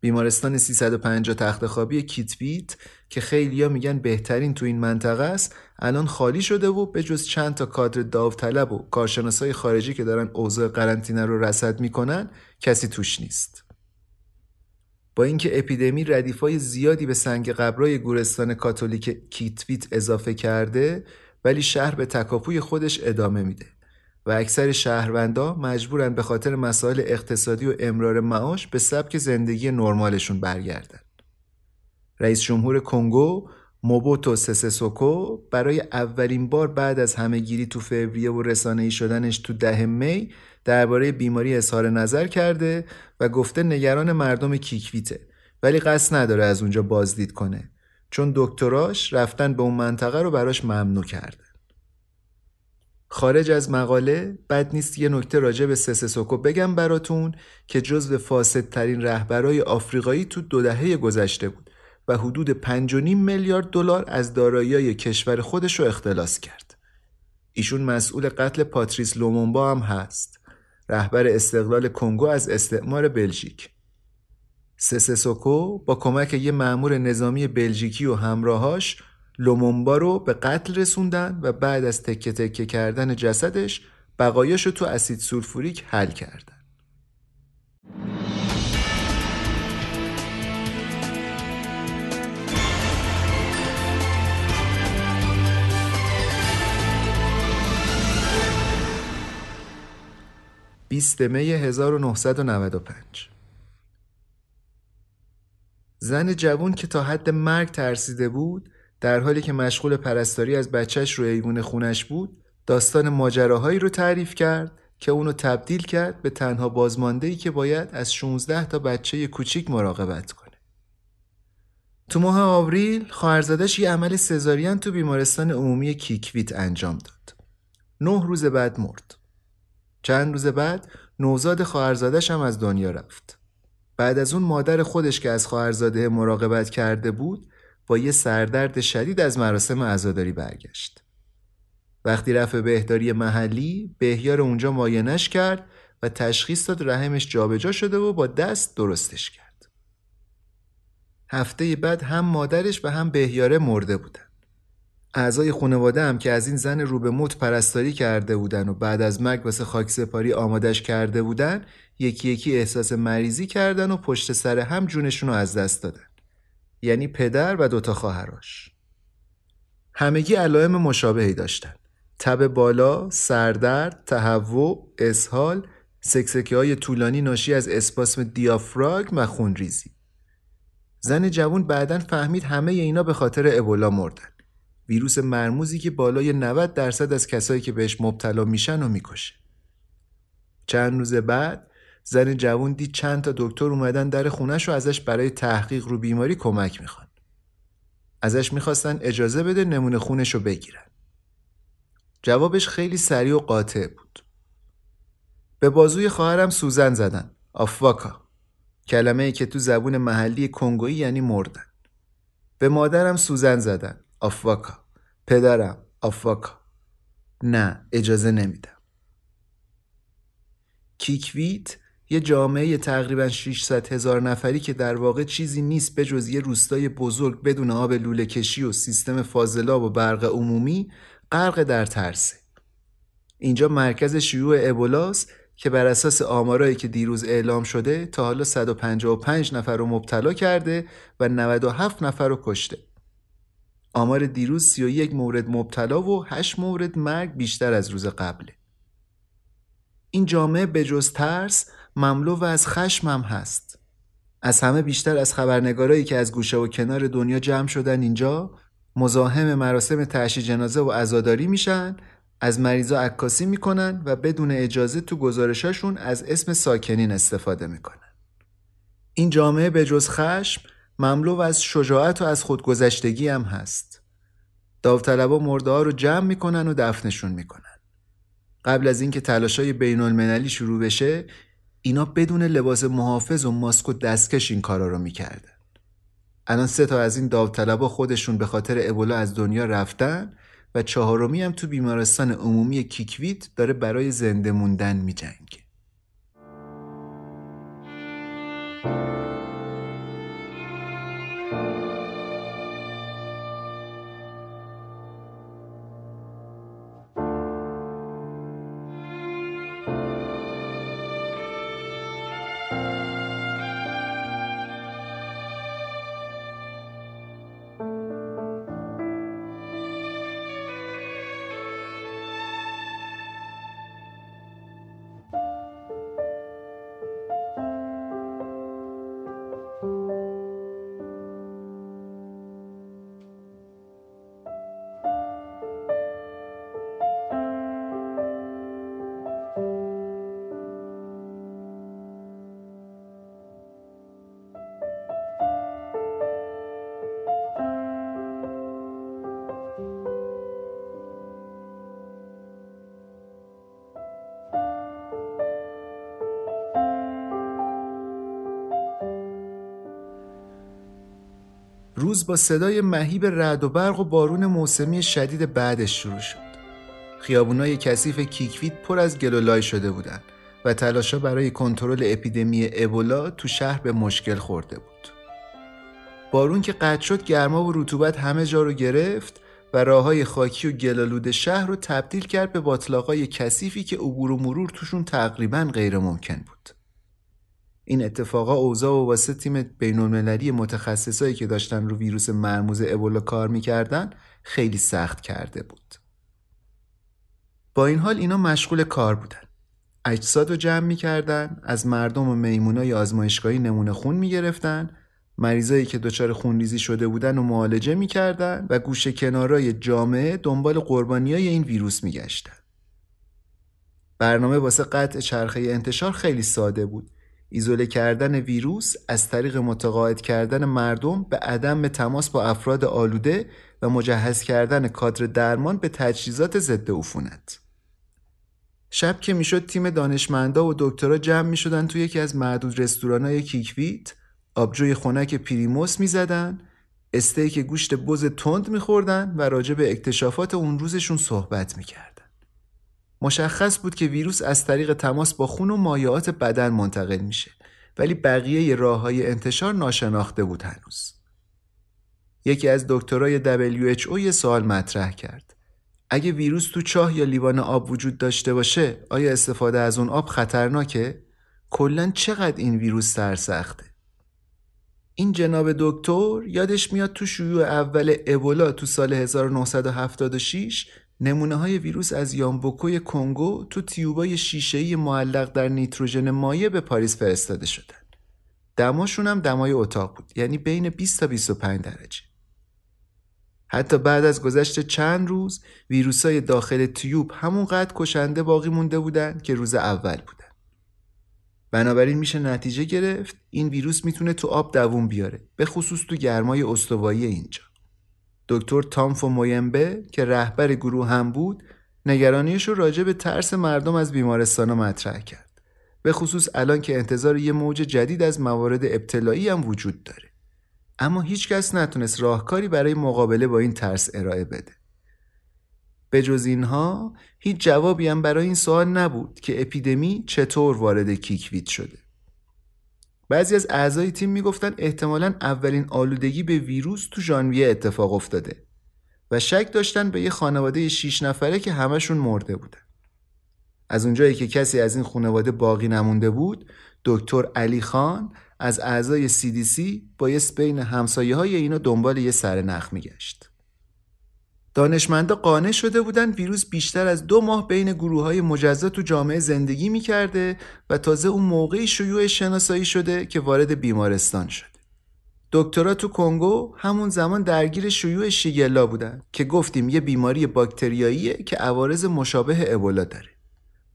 بیمارستان 350 تخت خوابی کیتویت که خیلیا میگن بهترین تو این منطقه است الان خالی شده و به جز چند تا کادر داوطلب و کارشناسای خارجی که دارن اوضاع قرنطینه رو رصد می‌کنن کسی توش نیست. با اینکه اپیدمی ردیفای زیادی به سنگ قبرای گورستان کاتولیک کیتویت اضافه کرده ولی شهر به تکاپوی خودش ادامه میده و اکثر شهروندا مجبورن به خاطر مسائل اقتصادی و امرار معاش به سبک زندگی نرمالشون برگردن. رئیس جمهور کنگو موبوتو سسه سکو برای اولین بار بعد از همهگیری تو فوریه و رسانه‌ای شدنش تو ده می درباره بیماری اظهار نظر کرده و گفته نگران مردم کیکویته ولی قصد نداره از اونجا بازدید کنه چون دکتراش رفتن به اون منطقه رو براش ممنوع کرده. خارج از مقاله بد نیست یه نکته راجع به سسسوکو بگم براتون که جزو فاسدترین رهبرای آفریقایی تو دو دهه گذشته بود و حدود 5.5 میلیارد دلار از دارایی‌های کشور خودش رو اختلاس کرد. ایشون مسئول قتل پاتریس لومومبا هم هست. رهبر استقلال کنگو از استعمار بلژیک. سسه سکو با کمک یه مأمور نظامی بلژیکی و همراهاش لومومبا رو به قتل رسوندن و بعد از تکه تکه کردن جسدش بقایاش رو تو اسید سولفوریک حل کردن. 20 می 1995 زن جوون که تا حد مرگ ترسیده بود در حالی که مشغول پرستاری از بچهش رو ایوون خونش بود داستان ماجراهایی رو تعریف کرد که اونو تبدیل کرد به تنها بازماندهی که باید از 16 تا بچه کوچیک مراقبت کنه. تو ماه آوریل خواهرزادش یه عمل سزارین تو بیمارستان عمومی کیکویت انجام داد. نه روز بعد مرد. چند روز بعد نوزاد خواهرزادش هم از دنیا رفت. بعد از اون مادر خودش که از خواهرزاده مراقبت کرده بود با یه سردرد شدید از مراسم عزاداری برگشت. وقتی رفت بهداری محلی بهیار اونجا ماینش کرد و تشخیص داد رحمش جابجا شده و با دست درستش کرد. هفته بعد هم مادرش و هم بهیاره مرده بودن. اعضای خانواده هم که از این زن رو به موت پرستاری کرده بودن و بعد از مرگ واسه خاک سپاری آمادش کرده بودن یکی یکی احساس مریضی کردن و پشت سر هم جونشون رو از دست دادن. یعنی پدر و دوتا خواهراش همگی علائم مشابهی داشتن. تب بالا، سردرد، تهوع، اسهال، سکسکه های طولانی ناشی از اسپاسم دیافراگم و خونریزی. زن جوون بعدا فهمید همه اینا به خاطر ابولا مردن. ویروس مرموزی که بالای 90 درصد از کسایی که بهش مبتلا میشن و می‌کشه. چند روز بعد زن جوون دید چند تا دکتر اومدن در خونش و ازش برای تحقیق رو بیماری کمک می‌خوان. ازش می‌خواستن اجازه بده نمونه خونش رو بگیرن. جوابش خیلی سریع و قاطع بود. به بازوی خواهرم سوزن زدن. آفواکا. کلمه ای که تو زبون محلی کنگویی یعنی مردن. به مادرم سوزن زدن. آفواکا. پدرم. آفواکا. نه اجازه نمیدم. کیکویت یه جامعه تقریبا 600 هزار نفری که در واقع چیزی نیست به جز یه روستای بزرگ بدون آب لوله کشی و سیستم فاضلاب و برق عمومی غرق در ترسه. اینجا مرکز شیوع ابولاست که بر اساس آمارایی که دیروز اعلام شده تا حالا 155 نفر رو مبتلا کرده و 97 نفر رو کشته. آمار دیروز 31 مورد مبتلا و 8 مورد مرگ بیشتر از روز قبله. این جامعه به جز ترس مملو و از خشم هم هست. از همه بیشتر از خبرنگارایی که از گوشه و کنار دنیا جمع شدن اینجا مزاحم مراسم تعشی جنازه و عزاداری میشن از مریضا عکاسی می‌کنن و بدون اجازه تو گزارشاشون از اسم ساکنین استفاده می‌کنن. این جامعه به جز خشم مملو از شجاعت و از خودگذشتگی هم هست. داوطلبا مرده رو جمع می‌کنن و دفنشون می‌کنن. قبل از اینکه تلاشای بین المللی شروع بشه اینا بدون لباس محافظ و ماسک و دستکش این کارا رو می‌کردن. الان سه تا از این داوطلبا خودشون به خاطر ابولا از دنیا رفتن و چهارمی هم تو بیمارستان عمومی کیکویت داره برای زنده موندن میجنگه. با صدای مهیب رعد و برق و بارون موسمی شدید بعدش شروع شد. خیابونای کثیف کیکویت پر از گلولای شده بودند و تلاشا برای کنترل اپیدمی ابولا تو شهر به مشکل خورده بود. بارون که قطع شد گرما و رطوبت همه جا رو گرفت و راه های خاکی و گلالود شهر رو تبدیل کرد به باطلاقای کثیفی که عبور و مرور توشون تقریبا غیر ممکن بود. این اتفاقا اوضاع و واسه تیم بینالمللی متخصصایی که داشتن رو ویروس مرموز ابولا کار می‌کردن خیلی سخت کرده بود. با این حال اینا مشغول کار بودن. اجساد رو جمع می‌کردن، از مردم و میمونای آزمایشگاهی نمونه خون می‌گرفتن، مریضایی که دچار خونریزی شده بودن و معالجه می‌کردن و گوشه کنارای جامعه دنبال قربانیای این ویروس میگشتن. برنامه واسه قطع چرخه انتشار خیلی ساده بود. ایزوله کردن ویروس از طریق متقاعد کردن مردم به عدم تماس با افراد آلوده و مجهز کردن کادر درمان به تجهیزات ضد عفونت. شب که می‌شد تیم دانشمندا و دکترا جمع می‌شدن توی یکی از معدود رستورانای کیکویت آبجوی خنک پریموس می‌زدن استیک گوشت بز تند میخوردن و راجع به اکتشافات اون روزشون صحبت می‌کردن. مشخص بود که ویروس از طریق تماس با خون و مایعات بدن منتقل میشه ولی بقیه راه های انتشار ناشناخته بود هنوز. یکی از دکترای WHO یه سوال مطرح کرد. اگه ویروس تو چاه یا لیوان آب وجود داشته باشه آیا استفاده از اون آب خطرناکه؟ کلا چقدر این ویروس سرسخته؟ این جناب دکتر یادش میاد تو شیوع اول ابولا تو سال 1976 نمونه های ویروس از یامبوکوی کنگو تو تیوبای شیشه‌ای معلق در نیتروژن مایع به پاریس فرستاده شدن. دماشون هم دمای اتاق بود یعنی بین 20 تا 25 درجه. حتی بعد از گذشت چند روز ویروسای داخل تیوب همونقدر کشنده باقی مونده بودن که روز اول بودن. بنابراین میشه نتیجه گرفت این ویروس می‌تونه تو آب دووم بیاره به خصوص تو گرمای استوایی اینجا. دکتر تامفو مویمبه که رهبر گروه هم بود نگرانیش رو راجع به ترس مردم از بیمارستان مطرح کرد. به خصوص الان که انتظار یه موج جدید از موارد ابتلایی هم وجود داره. اما هیچکس نتونست راهکاری برای مقابله با این ترس ارائه بده. به جز اینها هیچ جوابی هم برای این سوال نبود که اپیدمی چطور وارد کیکویت شده. بعضی از اعضای تیم می‌گفتن احتمالا اولین آلودگی به ویروس تو ژانویه اتفاق افتاده و شک داشتن به یه خانواده 6 نفره که همشون مرده بودن. از اونجایی که کسی از این خانواده باقی نمونده بود، دکتر علی خان از اعضای CDC بایست بین همسایه های اینا دنبال یه سر نخ میگشت. دانشمندا قانع شده بودن ویروس بیشتر از دو ماه بین گروه های مجزا تو جامعه زندگی می‌کرده و تازه اون موقعی شیوع شناسایی شده که وارد بیمارستان شد. دکترا تو کنگو همون زمان درگیر شیوع شیگلا بودن که گفتیم یه بیماری باکتریاییه که عوارض مشابه ابولا داره.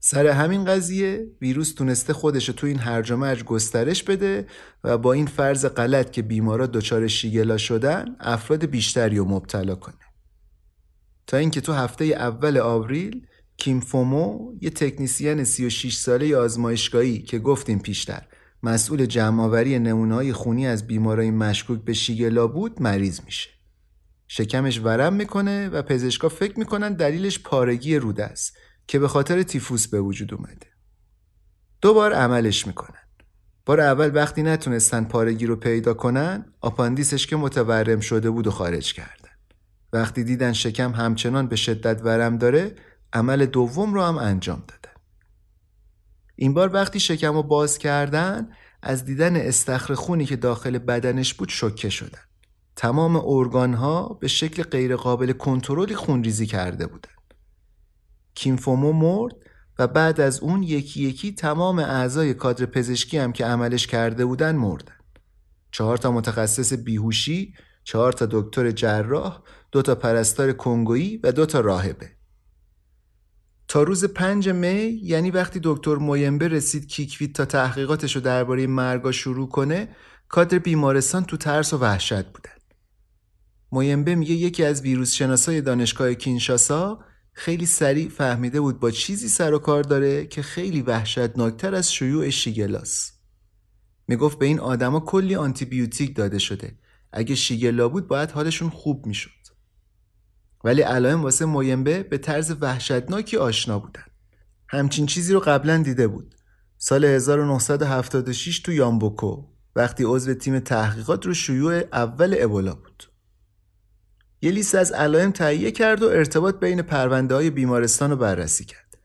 سر همین قضیه ویروس تونسته خودش تو این هرج و مرج گسترش بده و با این فرض غلط که بیمارا دچار شیگلا شدن افراد بیشتری رو مبتلا کنه. تا اینکه تو هفته اول آوریل کیم فومو یه تکنیسیان 36 ساله آزمایشگاهی که گفتیم پیشتر مسئول جمعآوری نمونه‌های خونی از بیمارای مشکوک به شیگلا بود مریض میشه. شکمش ورم می‌کنه و پزشکا فکر می‌کنن دلیلش پارگی روده است که به خاطر تیفوس به وجود اومده. دو بار عملش می‌کنن. بار اول وقتی نتونستن پارگی رو پیدا کنن آپاندیسش که متورم شده بود و خارج کردن. وقتی دیدن شکم همچنان به شدت ورم داره عمل دوم رو هم انجام دادن. این بار وقتی شکم رو باز کردن از دیدن استخر خونی که داخل بدنش بود شکه شدن. تمام ارگان ها به شکل غیرقابل کنترلی خونریزی کرده بودن. کیمفومو مرد و بعد از اون یکی یکی تمام اعضای کادر پزشکی هم که عملش کرده بودن مردن. چهار تا متخصص بیهوشی، چهار تا دکتر جراح، دو تا پرستار کنگویی و دو تا راهبه. تا روز پنج می یعنی وقتی دکتر مویمبه رسید کیکویت تا تحقیقاتش رو درباره مرگا شروع کنه کادر بیمارستان تو ترس و وحشت بودن. مویمبه میگه یکی از ویروس شناسای دانشگاه کینشاسا خیلی سریع فهمیده بود با چیزی سر و کار داره که خیلی وحشتناکتر از شیوع شیگلاس. می‌گفت به این آدما کلی آنتیبیوتیک داده شده. اگه شیگلا بود باید حالشون خوب می‌شد. ولی علائم واسه مویمبه به طرز وحشتناکی آشنا بودن. همچین چیزی رو قبلا دیده بود. سال 1976 تو یامبوکو وقتی عضو تیم تحقیقات رو شیوع اول ابولا بود. یه لیست از علائم تهیه کرد و ارتباط بین پرونده های بیمارستان رو بررسی کرد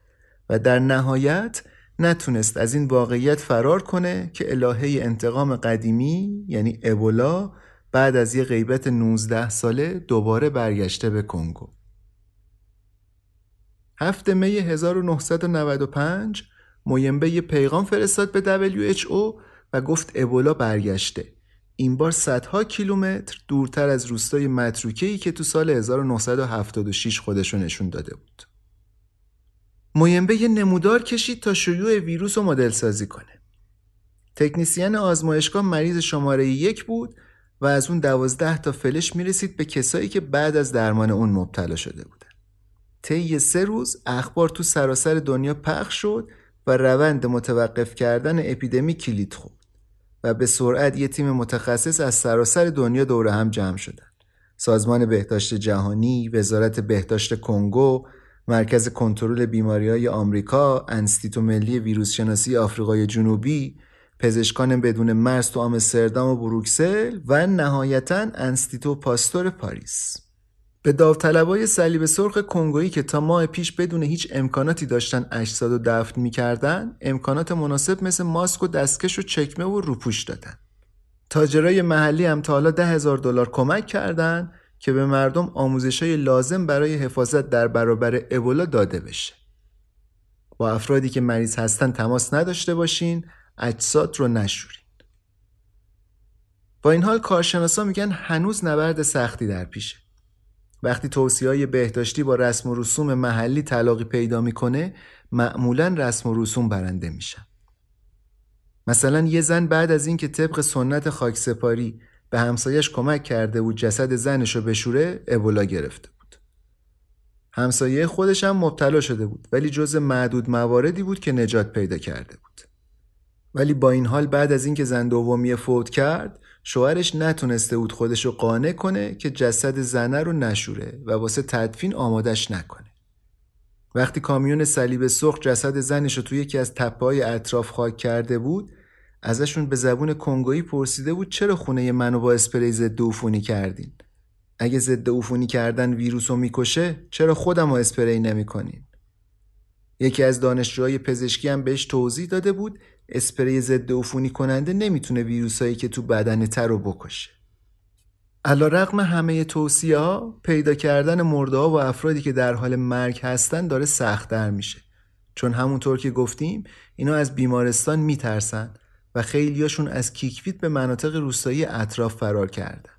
و در نهایت نتونست از این واقعیت فرار کنه که الهه انتقام قدیمی یعنی ابولا بعد از یه غیبت 19 ساله دوباره برگشته به کنگو. هفته می 1995 مویمبه یه پیغام فرستاد به WHO و گفت ابولا برگشته. این بار صدها کیلومتر دورتر از روستای متروکه‌ای که تو سال 1976 خودشو نشون داده بود. مویمبه یه نمودار کشید تا شیوع ویروس رو مدل سازی کنه. تکنیسیان آزمایشگاه مریض شماره یک بود و از اون دوازده تا فلش می‌رسید به کسایی که بعد از درمان اون مبتلا شده بودن. طی سه روز اخبار تو سراسر دنیا پخش شد و روند متوقف کردن اپیدمی کلید خورد و به سرعت یه تیم متخصص از سراسر دنیا دور هم جمع شدن. سازمان بهداشت جهانی، وزارت بهداشت کنگو، مرکز کنترل بیماری های آمریکا، انستیتو ملی ویروس شناسی آفریقای جنوبی، پزشکان بدون مرز تو آمستردام و بروکسل و نهایتا انستیتو پاستور پاریس. به داوطلبای صلیب سرخ کنگویی که تا ماه پیش بدون هیچ امکاناتی داشتن اجساد و دفن می‌کردن امکانات مناسب مثل ماسک و دستکش و چکمه و روپوش دادن. تاجرای محلی هم تا حالا ده هزار دلار کمک کردند که به مردم آموزش های لازم برای حفاظت در برابر ابولا داده بشه. با افرادی که مریض هستن تماس نداشته باشین اجساد رو نشورین. با این حال کارشناسا میگن هنوز نبرد سختی در پیشه. وقتی توصیه های بهداشتی با رسم و رسوم محلی تلاقی پیدا می‌کنه معمولا رسم و رسوم برنده میشن. مثلا یه زن بعد از اینکه طبق سنت خاکسپاری به همسایش کمک کرده بود جسد زنش رو بشوره ابولا گرفته بود. همسایه خودش هم مبتلا شده بود ولی جز معدود مواردی بود که نجات پیدا کرده بود. ولی با این حال بعد از اینکه زن دومی فوت کرد شوهرش نتونسته بود خودش رو قانع کنه که جسد زنه رو نشوره و واسه تدفین آمادش نکنه. وقتی کامیون صلیب سرخ جسد زنش رو توی یکی از تپه‌های اطراف خاک کرده بود ازشون به زبون کنگویی پرسیده بود چرا خونه منو با اسپری ضد عفونی کردین؟ اگه ضد عفونی کردن ویروس رو می‌کشه چرا خودم رو اسپری نمی‌کنین؟ یکی از دانشجوهای پزشکی هم بهش توضیح داده بود اسپری ضد عفونی کننده نمی‌تونه ویروسایی که تو بدن تر رو بکشه. علا رقم همه توصیه ها پیدا کردن مرده ها و افرادی که در حال مرگ هستن داره سختتر میشه. چون همونطور که گفتیم اینا از بیمارستان میترسن و خیلیاشون از کیکویت به مناطق روستایی اطراف فرار کردن.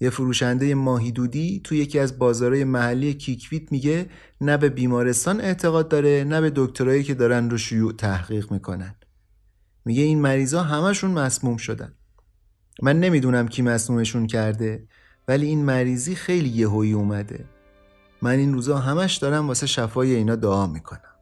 یه فروشنده ماهیدودی تو یکی از بازارهای محلی کیکویت میگه نه به بیمارستان اعتقاد داره نه به دکترایی که دارن رو شیوع تحقیق می‌کنن. میگه این مریضا همشون مسموم شدن. من نمی‌دونم کی مسمومشون کرده ولی این مریضی خیلی یهویی اومده. من این روزا همش دارم واسه شفای اینا دعا می‌کنم.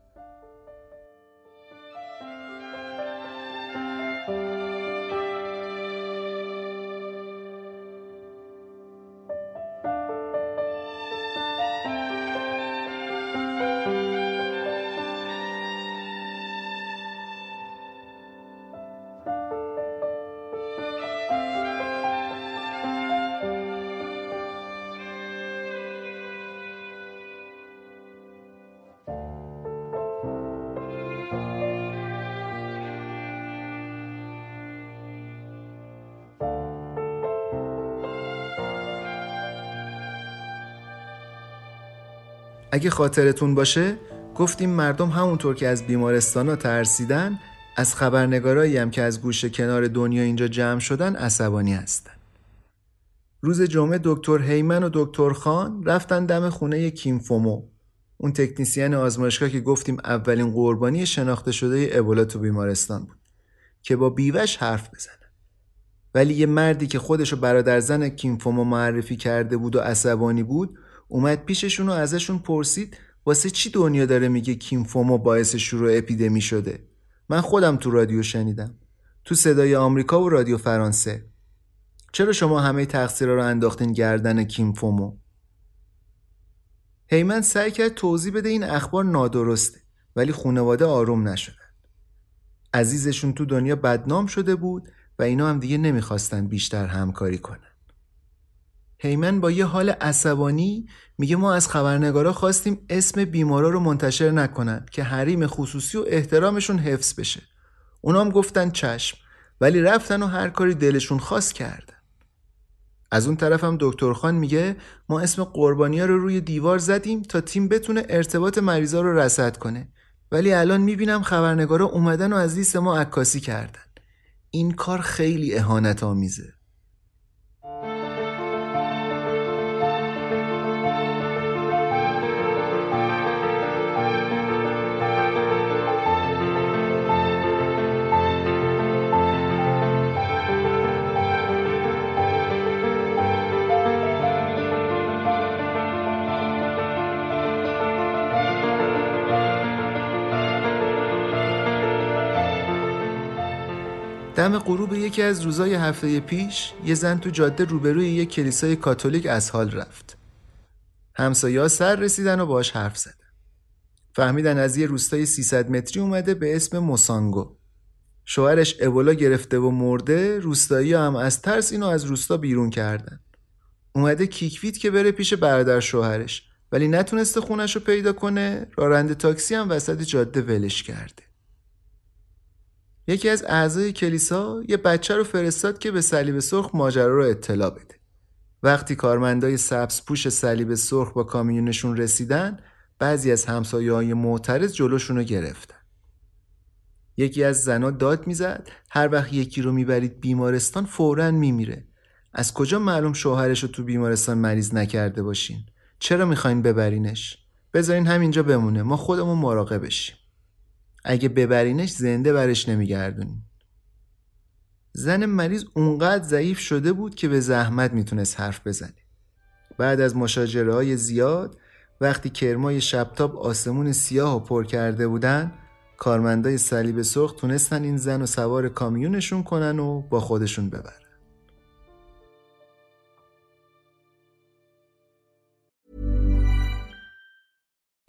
اگه خاطرتون باشه گفتیم مردم همونطور که از بیمارستان ها ترسیدن از خبرنگارایی هم که از گوشه کنار دنیا اینجا جمع شدن عصبانی هستن. روز جمعه دکتر هیمن و دکتر خان رفتن دم خونه کیمفومو اون تکنیسیان آزمایشگاه که گفتیم اولین قربانی شناخته شده ابولا تو بیمارستان بود که با بیوش حرف بزنه ولی یه مردی که خودشو برادر زن کیمفومو معرفی کرده بود و عصبانی بود اومد پیششون و ازشون پرسید واسه چی دنیا داره میگه کیمفوما باعث شروع اپیدمی شده؟ من خودم تو رادیو شنیدم. تو صدای آمریکا و رادیو فرانسه. چرا شما همه تقصیر رو انداختین گردن کیمفومو هیمن سعی کرد توضیح بده این اخبار نادرسته ولی خانواده آروم نشدن. عزیزشون تو دنیا بدنام شده بود و اینا هم دیگه نمی‌خواستن بیشتر همکاری کنن. هیمن با یه حال عصبانی میگه ما از خبرنگارا خواستیم اسم بیمارا رو منتشر نکنن که حریم خصوصی و احترامشون حفظ بشه. اونام گفتن چشم ولی رفتن و هر کاری دلشون خواست کردن. از اون طرف هم دکتر خان میگه ما اسم قربانیا رو روی دیوار زدیم تا تیم بتونه ارتباط مریضا رو رصد کنه. ولی الان می‌بینم خبرنگارا اومدن و از لیست ما عکاسی کردن. این کار خیلی اهانت آمیزه. دم غروب یکی از روزای هفته پیش یه زن تو جاده روبروی یه کلیسای کاتولیک از حال رفت. همسایه سر رسیدن و باش حرف زدن. فهمیدن از یه روستای 300 متری اومده به اسم موسانگو. شوهرش ابولا گرفته و مرده روستایی هم از ترس اینو از روستا بیرون کردن. اومده کیکویت که بره پیش برادر شوهرش ولی نتونسته خونش رو پیدا کنه راننده تاکسی هم وسط جاده ولش کرده. یکی از اعضای کلیسا یه بچه رو فرستاد که به صلیب سرخ ماجرا رو اطلاع بده. وقتی کارمندای سبز پوش صلیب سرخ با کامیونشون رسیدن، بعضی از همسایه های معترض جلوشون رو گرفتن. یکی از زنا داد می‌زد هر وقت یکی رو می‌برید بیمارستان فورا میمیره. از کجا معلوم شوهرش رو تو بیمارستان مریض نکرده باشین؟ چرا می‌خواین ببرینش؟ بذارین همینجا بمونه ما خودمون مراقبشیم. اگه ببرینش زنده برش نمیگردونین.
زن مریض اونقدر ضعیف شده بود که به زحمت می‌تونست حرف بزنه. بعد از مشاجره های زیاد وقتی کرمای شبتاب آسمون سیاه و پر کرده بودن کارمندای صلیب سرخ تونستن این زن و سوار کامیونشون کنن و با خودشون ببرن.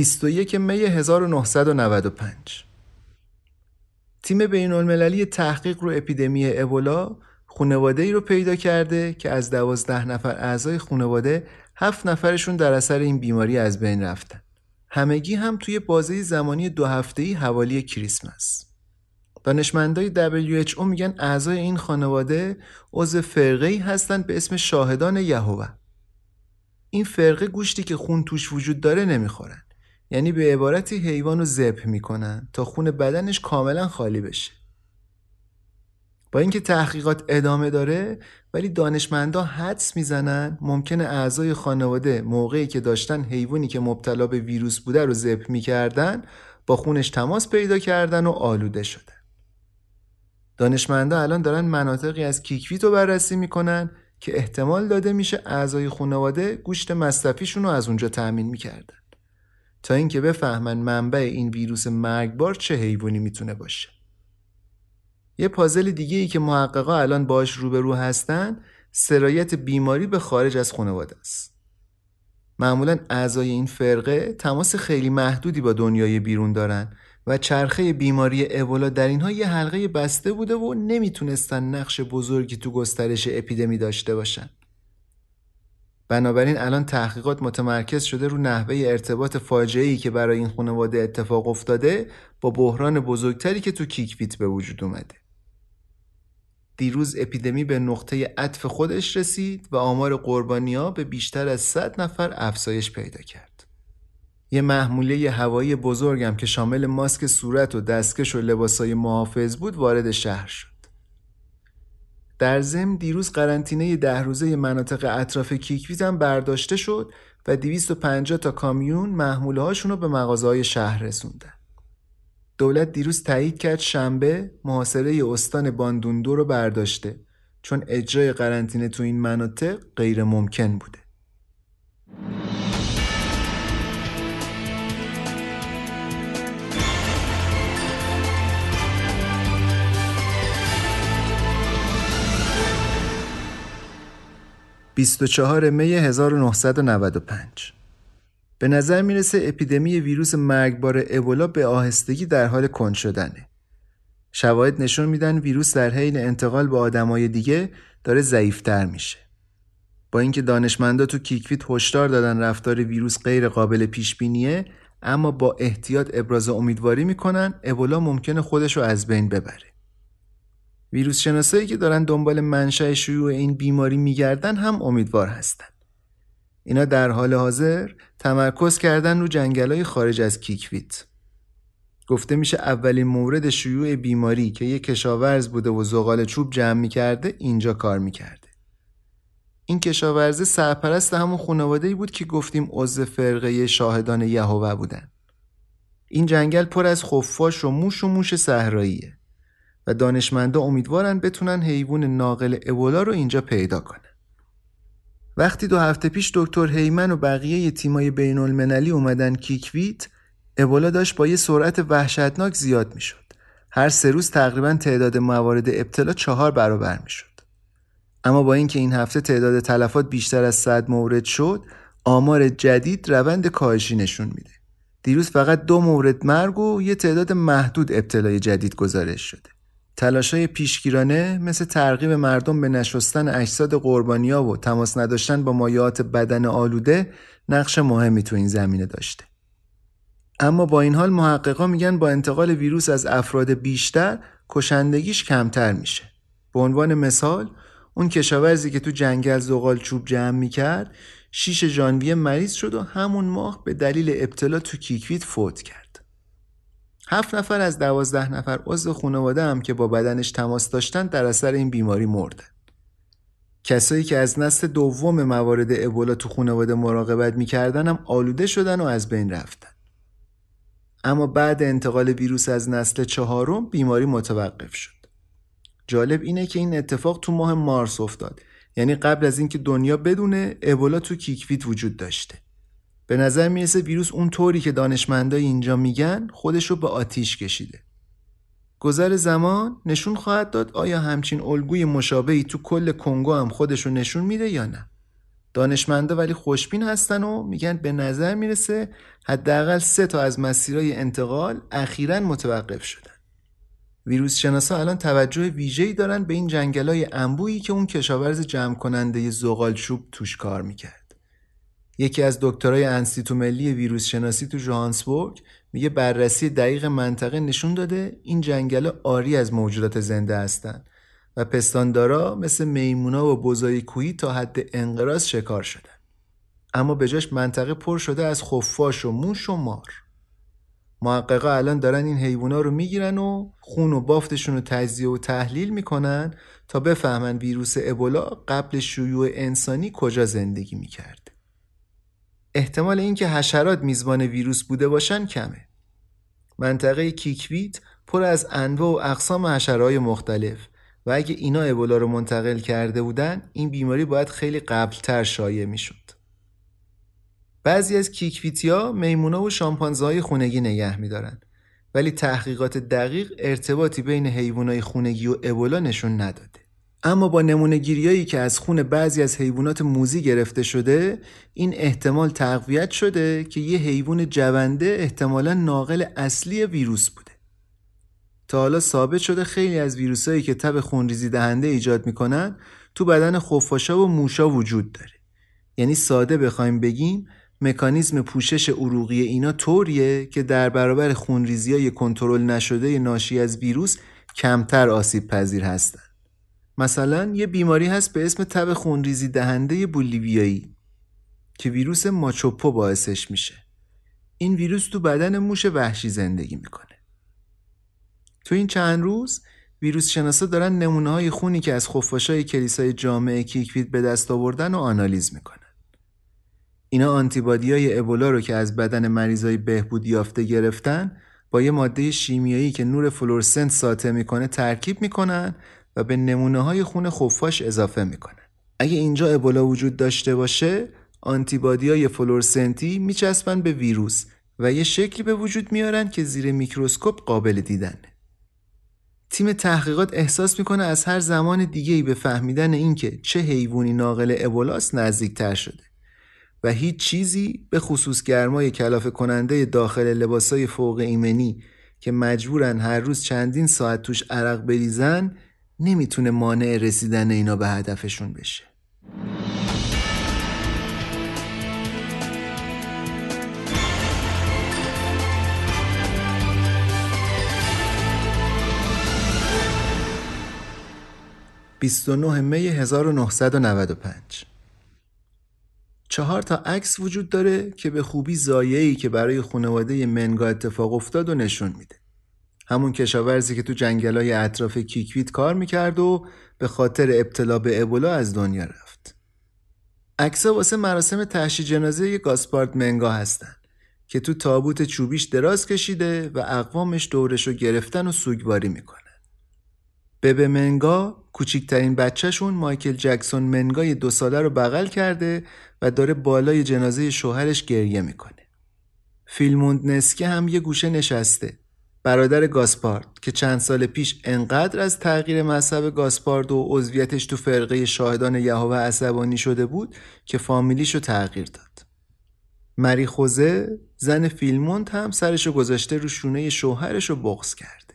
21 می 1995 تیم بین المللی تحقیق رو اپیدمی ابولا خانواده ای رو پیدا کرده که از دوازده نفر اعضای خانواده هفت نفرشون در اثر این بیماری از بین رفتن. همگی هم توی بازه زمانی دو هفته‌ای حوالی کریسمس. دانشمندای WHO میگن اعضای این خانواده عضو فرقه‌ای هستند به اسم شاهدان یهوه. این فرقه گوشتی که خون توش وجود داره نمی‌خورن. یعنی به عبارتی حیوان رو می‌کنن تا خون بدنش کاملا خالی بشه. با اینکه تحقیقات ادامه داره ولی دانشمندا حدس می‌زنن ممکنه اعضای خانواده موقعی که داشتن حیوانی که مبتلا به ویروس بوده رو ذبح می‌کردن با خونش تماس پیدا کردن و آلوده شدن. دانشمندا الان دارن مناطقی از کیکویت رو بررسی می‌کنن که احتمال داده میشه اعضای خانواده گوشت مصرفیشون رو از اونجا تأمین می‌کردن. تا اینکه بفهمن منبع این ویروس مرگبار چه حیوانی می‌تونه باشه. یه پازل دیگه ای که محققا الان باش روبرو هستن سرایت بیماری به خارج از خانواده است. معمولا اعضای این فرقه تماس خیلی محدودی با دنیای بیرون دارن و چرخه بیماری ابولا در اینها یه حلقه بسته بوده و نمی‌تونستن نقش بزرگی تو گسترش اپیدمی داشته باشن. بنابراین الان تحقیقات متمرکز شده رو نحوه ارتباط فاجعه‌ای که برای این خانواده اتفاق افتاده با بحران بزرگتری که تو کیکویت به وجود اومده. دیروز اپیدمی به نقطه عطف خودش رسید و آمار قربانیا به بیشتر از 100 نفر افزایش پیدا کرد. یه محموله هوایی بزرگم که شامل ماسک صورت و دستکش و لباسای محافظ بود وارد شهر شد. در ضمن دیروز قرنطینه ده روزه مناطق اطراف کیکویت هم برداشته شد و 250 تا کامیون محموله هاشون رو به مغازه شهر رسوندن. دولت دیروز تایید کرد شنبه محاصره استان باندوندو رو برداشته چون اجرای قرنطینه تو این مناطق غیر ممکن بوده. 24 می 1995 به نظر می‌رسه اپیدمی ویروس مرگبار ابولا به آهستگی در حال کند شدنه. شواهد نشون میدن ویروس در حین انتقال به آدمای دیگه داره ضعیفتر میشه. با اینکه دانشمندا تو کیکویت هشدار دادن رفتار ویروس غیر قابل پیش بینیه اما با احتیاط ابراز امیدواری می‌کنن ابولا ممکنه خودش رو از بین ببره. ویروس شناسایی که دارن دنبال منشأ شیوع این بیماری میگردن هم امیدوار هستن. اینا در حال حاضر تمرکز کردن رو جنگلای خارج از کیکویت. گفته میشه اولین مورد شیوع بیماری که یک کشاورز بوده و زغال چوب جمع می‌کرده اینجا کار می‌کرده. این کشاورزه سرپرست همون خانواده ای بود که گفتیم عضو فرقه شاهدان یهوه بودن. این جنگل پر از خفاش و موش و موش صحراییه دانشمندا امیدوارن بتونن حیوان ناقل ابولا رو اینجا پیدا کنن. وقتی دو هفته پیش دکتر هیمن و بقیه تیمای بین المللی اومدن کیکویت ابولا داشت با یه سرعت وحشتناک زیاد می‌شد. هر سه روز تقریبا تعداد موارد ابتلا چهار برابر می‌شد. اما با اینکه این هفته تعداد تلفات بیشتر از 100 مورد شد، آمار جدید روند کاهشی نشون میده. دیروز فقط دو مورد مرگ و یه تعداد محدود ابتلای جدید گزارش شده. تلاشای پیشگیرانه مثل ترغیب مردم به نشستن اجساد قربانیا و تماس نداشتن با مایات بدن آلوده نقش مهمی تو این زمینه داشته. اما با این حال محققا میگن با انتقال ویروس از افراد بیشتر کشندگیش کمتر میشه. به عنوان مثال اون کشاورزی که تو جنگل زغال چوب جمع می‌کرد 6 ژانویه مریض شد و همون ماه به دلیل ابتلا تو کیکویت فوت کرد. هفت نفر از دوازده نفر عضو خانواده هم که با بدنش تماس داشتن در اثر این بیماری مردن. کسایی که از نسل دوم موارد ابولا تو خانواده مراقبت می‌کردن هم آلوده شدن و از بین رفتن. اما بعد انتقال ویروس از نسل چهارم بیماری متوقف شد. جالب اینه که این اتفاق تو ماه مارس افتاد یعنی قبل از اینکه دنیا بدونه ابولا تو کیکویت وجود داشته به نظر می‌رسه ویروس اون طوری که دانشمندای اینجا میگن خودش رو به آتیش کشیده. گذر زمان نشون خواهد داد آیا همچین الگوی مشابهی تو کل کنگو هم خودش رو نشون میده یا نه. دانشمندا ولی خوشبین هستن و میگن به نظر می‌رسه حداقل سه تا از مسیرهای انتقال اخیرا متوقف شدن. ویروس شناسا الان توجه ویژه‌ای دارن به این جنگلای انبویی که اون کشاورز جمع کننده زغال توش کار می‌کرد. یکی از دکترای انستیتو ملی ویروس شناسی تو جوهانسبورگ میگه بررسی دقیق منطقه نشون داده این جنگل آری از موجودات زنده هستند و پستاندارا مثل میمونا و بزای کویی تا حد انقراض شکار شدن. اما به جاش منطقه پر شده از خفاش و موش و مار. محققا الان دارن این حیوونا رو می‌گیرن و خون و بافتشون رو تجزیه و تحلیل می‌کنن تا بفهمن ویروس ابولا قبل شیوع انسانی کجا زندگی می‌کرد. احتمال اینکه حشرات میزبان ویروس بوده باشن کمه. منطقه کیکویت پر از انواع و اقسام حشرهای مختلف و اگه اینا ابولا رو منتقل کرده بودن این بیماری باید خیلی قبلتر شایع می‌شد. بعضی از کیکویتیا میمونا و شامپانزه خونگی نگه میدارن ولی تحقیقات دقیق ارتباطی بین حیوانات خونگی و ابولا نشون نداده. اما با نمونه گیریایی که از خون بعضی از حیوانات موزی گرفته شده این احتمال تقویت شده که یه حیوان جونده احتمالا ناقل اصلی ویروس بوده. تا حالا ثابت شده خیلی از ویروسایی که تب خونریزی دهنده ایجاد می‌کنن تو بدن خفاشا و موشا وجود داره. یعنی ساده بخوایم بگیم مکانیزم پوشش عروقی اینا طوریه که در برابر خونریزی های کنترل نشده ناشی از ویروس کمتر آسیب پذیر هستن. مثلا یه بیماری هست به اسم تب خونریزی دهنده بولیویایی که ویروس ماچوپو باعثش میشه. این ویروس تو بدن موش وحشی زندگی می‌کنه. تو این چند روز ویروس شناسا دارن نمونه های خونی که از خفاشای کلیسای جامعه کیتویت به دست آوردن رو آنالیز می‌کنن. اینا آنتیبادی های ابولا رو که از بدن مریضای بهبود یافته گرفتن با یه ماده شیمیایی که نور فلورسنت ساطع می‌کنه ترکیب می‌کنن و به نمونه های خون خفاش اضافه می‌کنن. اگه اینجا ابولا وجود داشته باشه آنتیبادی های فلورسنتی میچسبن به ویروس و یه شکلی به وجود میارن که زیر میکروسکوپ قابل دیدنه. تیم تحقیقات احساس می‌کنه از هر زمان دیگه به فهمیدن اینکه چه حیوانی ناقل ابولاست نزدیکتر شده. و هیچ چیزی به خصوص گرمای کلافه کننده داخل لباسای فوق ایمنی که مجبورن هر روز چندین ساعت توش عرق بریزن نمی‌تونه مانع رسیدن اینا به هدفشون بشه. بیست می 1995 چهار تا عکس وجود داره که به خوبی زایه‌ای که برای خانواده منگا اتفاق افتاد و نشون میده. همون کشاورزی که تو جنگلای اطراف کیکویت کار می‌کرد و به خاطر ابتلا به ابولا از دنیا رفت. عکسا واسه مراسم تحشی جنازه گاسپارد منگا هستن که تو تابوت چوبیش دراز کشیده و اقوامش دورشو گرفتن و سوگواری می‌کنن. ببه منگا کوچیکترین بچهشون مایکل جکسون منگای دو ساله رو بغل کرده و داره بالای جنازه شوهرش گریه می‌کنه. فیلموند نسکه هم یه گوشه نشسته. برادر گاسپارد که چند سال پیش انقدر از تغییر مذهب گاسپارد و عضویتش تو فرقه شاهدان یهوه عصبانی شده بود که فامیلیشو تغییر داد. مری خوزه زن فیلموند هم سرشو گذاشته رو شونه شوهرش رو بغض کرده.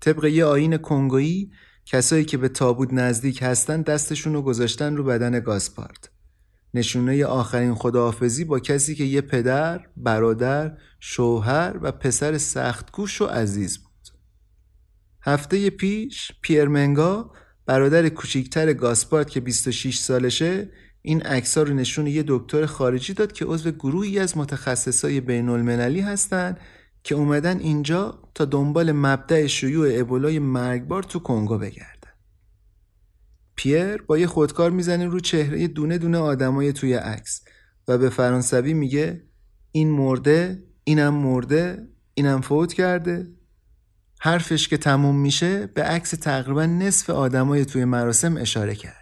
طبق یه آین کنگویی کسایی که به تابوت نزدیک هستن دستشون رو گذاشتن رو بدن گاسپارد. نشونه آخرین خداحافظی با کسی که یه پدر، برادر، شوهر و پسر سختگوش و عزیز بود. هفته پیش پیرمنگا برادر کوچیکتر گاسپارد که 26 سالشه این عکس‌ها رو نشون یه دکتر خارجی داد که عضو گروهی از متخصصای بین المللی هستن که اومدن اینجا تا دنبال مبدع شیوع ابولای مرگبار تو کنگو بگردن. پیر با یه خودکار می‌زنه رو چهره دونه دونه آدمای توی عکس و به فرانسوی میگه این مرده اینم مرده اینم فوت کرده. حرفش که تموم میشه به عکس تقریبا نصف آدمای توی مراسم اشاره کرده.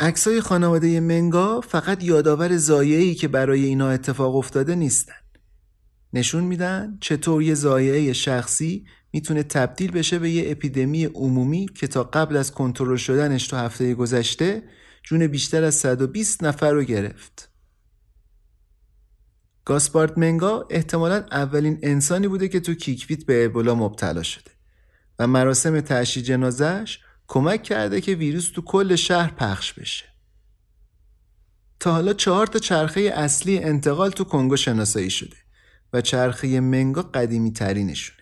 عکسای خانواده منگا فقط یادآور زایعی که برای اینا اتفاق افتاده نیستن. نشون میدن چطور یه زایعه شخصی می‌تونه تبدیل بشه به یه اپیدمی عمومی که تا قبل از کنترل شدنش تو هفته گذشته جون بیشتر از 120 نفر رو گرفت. گاسپارت منگا احتمالا اولین انسانی بوده که تو کیکویت به ابولا مبتلا شده و مراسم تعشی جنازش کمک کرده که ویروس تو کل شهر پخش بشه. تا حالا چهار تا چرخه اصلی انتقال تو کنگو شناسایی شده و چرخه منگا قدیمی ترینشونه.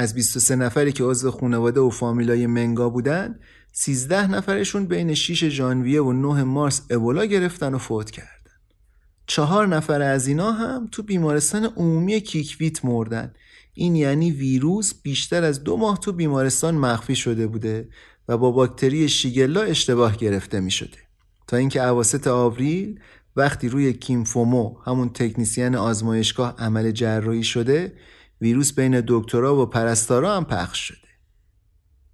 از 23 نفری که عضو خانواده و فامیلای منگا بودن 13 نفرشون بین 6 ژانویه و 9 مارس ابولا گرفتن و فوت کردن. چهار نفر از اینا هم تو بیمارستان عمومی کیکویت مردن. این یعنی ویروس بیشتر از دو ماه تو بیمارستان مخفی شده بوده و با باکتری شیگلا اشتباه گرفته می شده. تا اینکه اواسط آوریل وقتی روی کیمفومو همون تکنیسیان آزمایشگاه عمل جراحی شده ویروس بین دکترا و پرستارا هم پخش شده.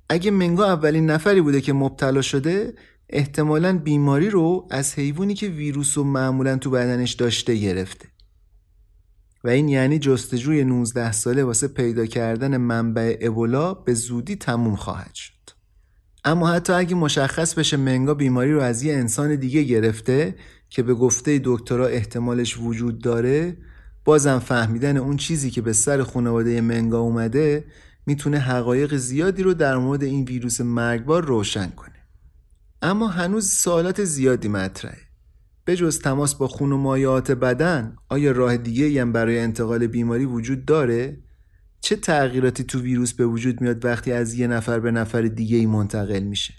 اگه منگا اولین نفری بوده که مبتلا شده احتمالا بیماری رو از حیوانی که ویروس رو معمولا تو بدنش داشته گرفته. و این یعنی جستجوی 19 ساله واسه پیدا کردن منبع ابولا به زودی تموم خواهد شد. اما حتی اگه مشخص بشه منگا بیماری رو از یه انسان دیگه گرفته که به گفته دکترا احتمالش وجود داره بازم فهمیدن اون چیزی که به سر خانواده منگا اومده می‌تونه حقایق زیادی رو در مورد این ویروس مرگبار روشن کنه اما هنوز سوالات زیادی مطرحه به جز تماس با خون و مایعات بدن آیا راه دیگه هم برای انتقال بیماری وجود داره؟ چه تغییراتی تو ویروس به وجود میاد وقتی از یه نفر به نفر دیگه ای منتقل میشه؟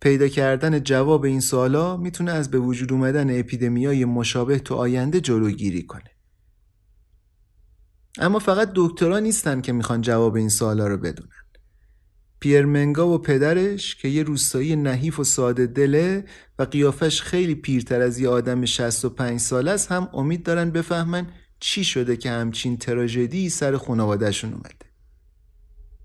پیدا کردن جواب این سوالا می‌تونه از به وجود اومدن اپیدمیای مشابه تو آینده جلوگیری کنه. اما فقط دکترا نیستن که می‌خوان جواب این سوالا رو بدونن. پیر منگا و پدرش که یه روستایی نحیف و ساده دله و قیافش خیلی پیرتر از یه آدم 65 ساله است هم امید دارن بفهمن چی شده که همچین تراژدی سر خانوادهشون اومده.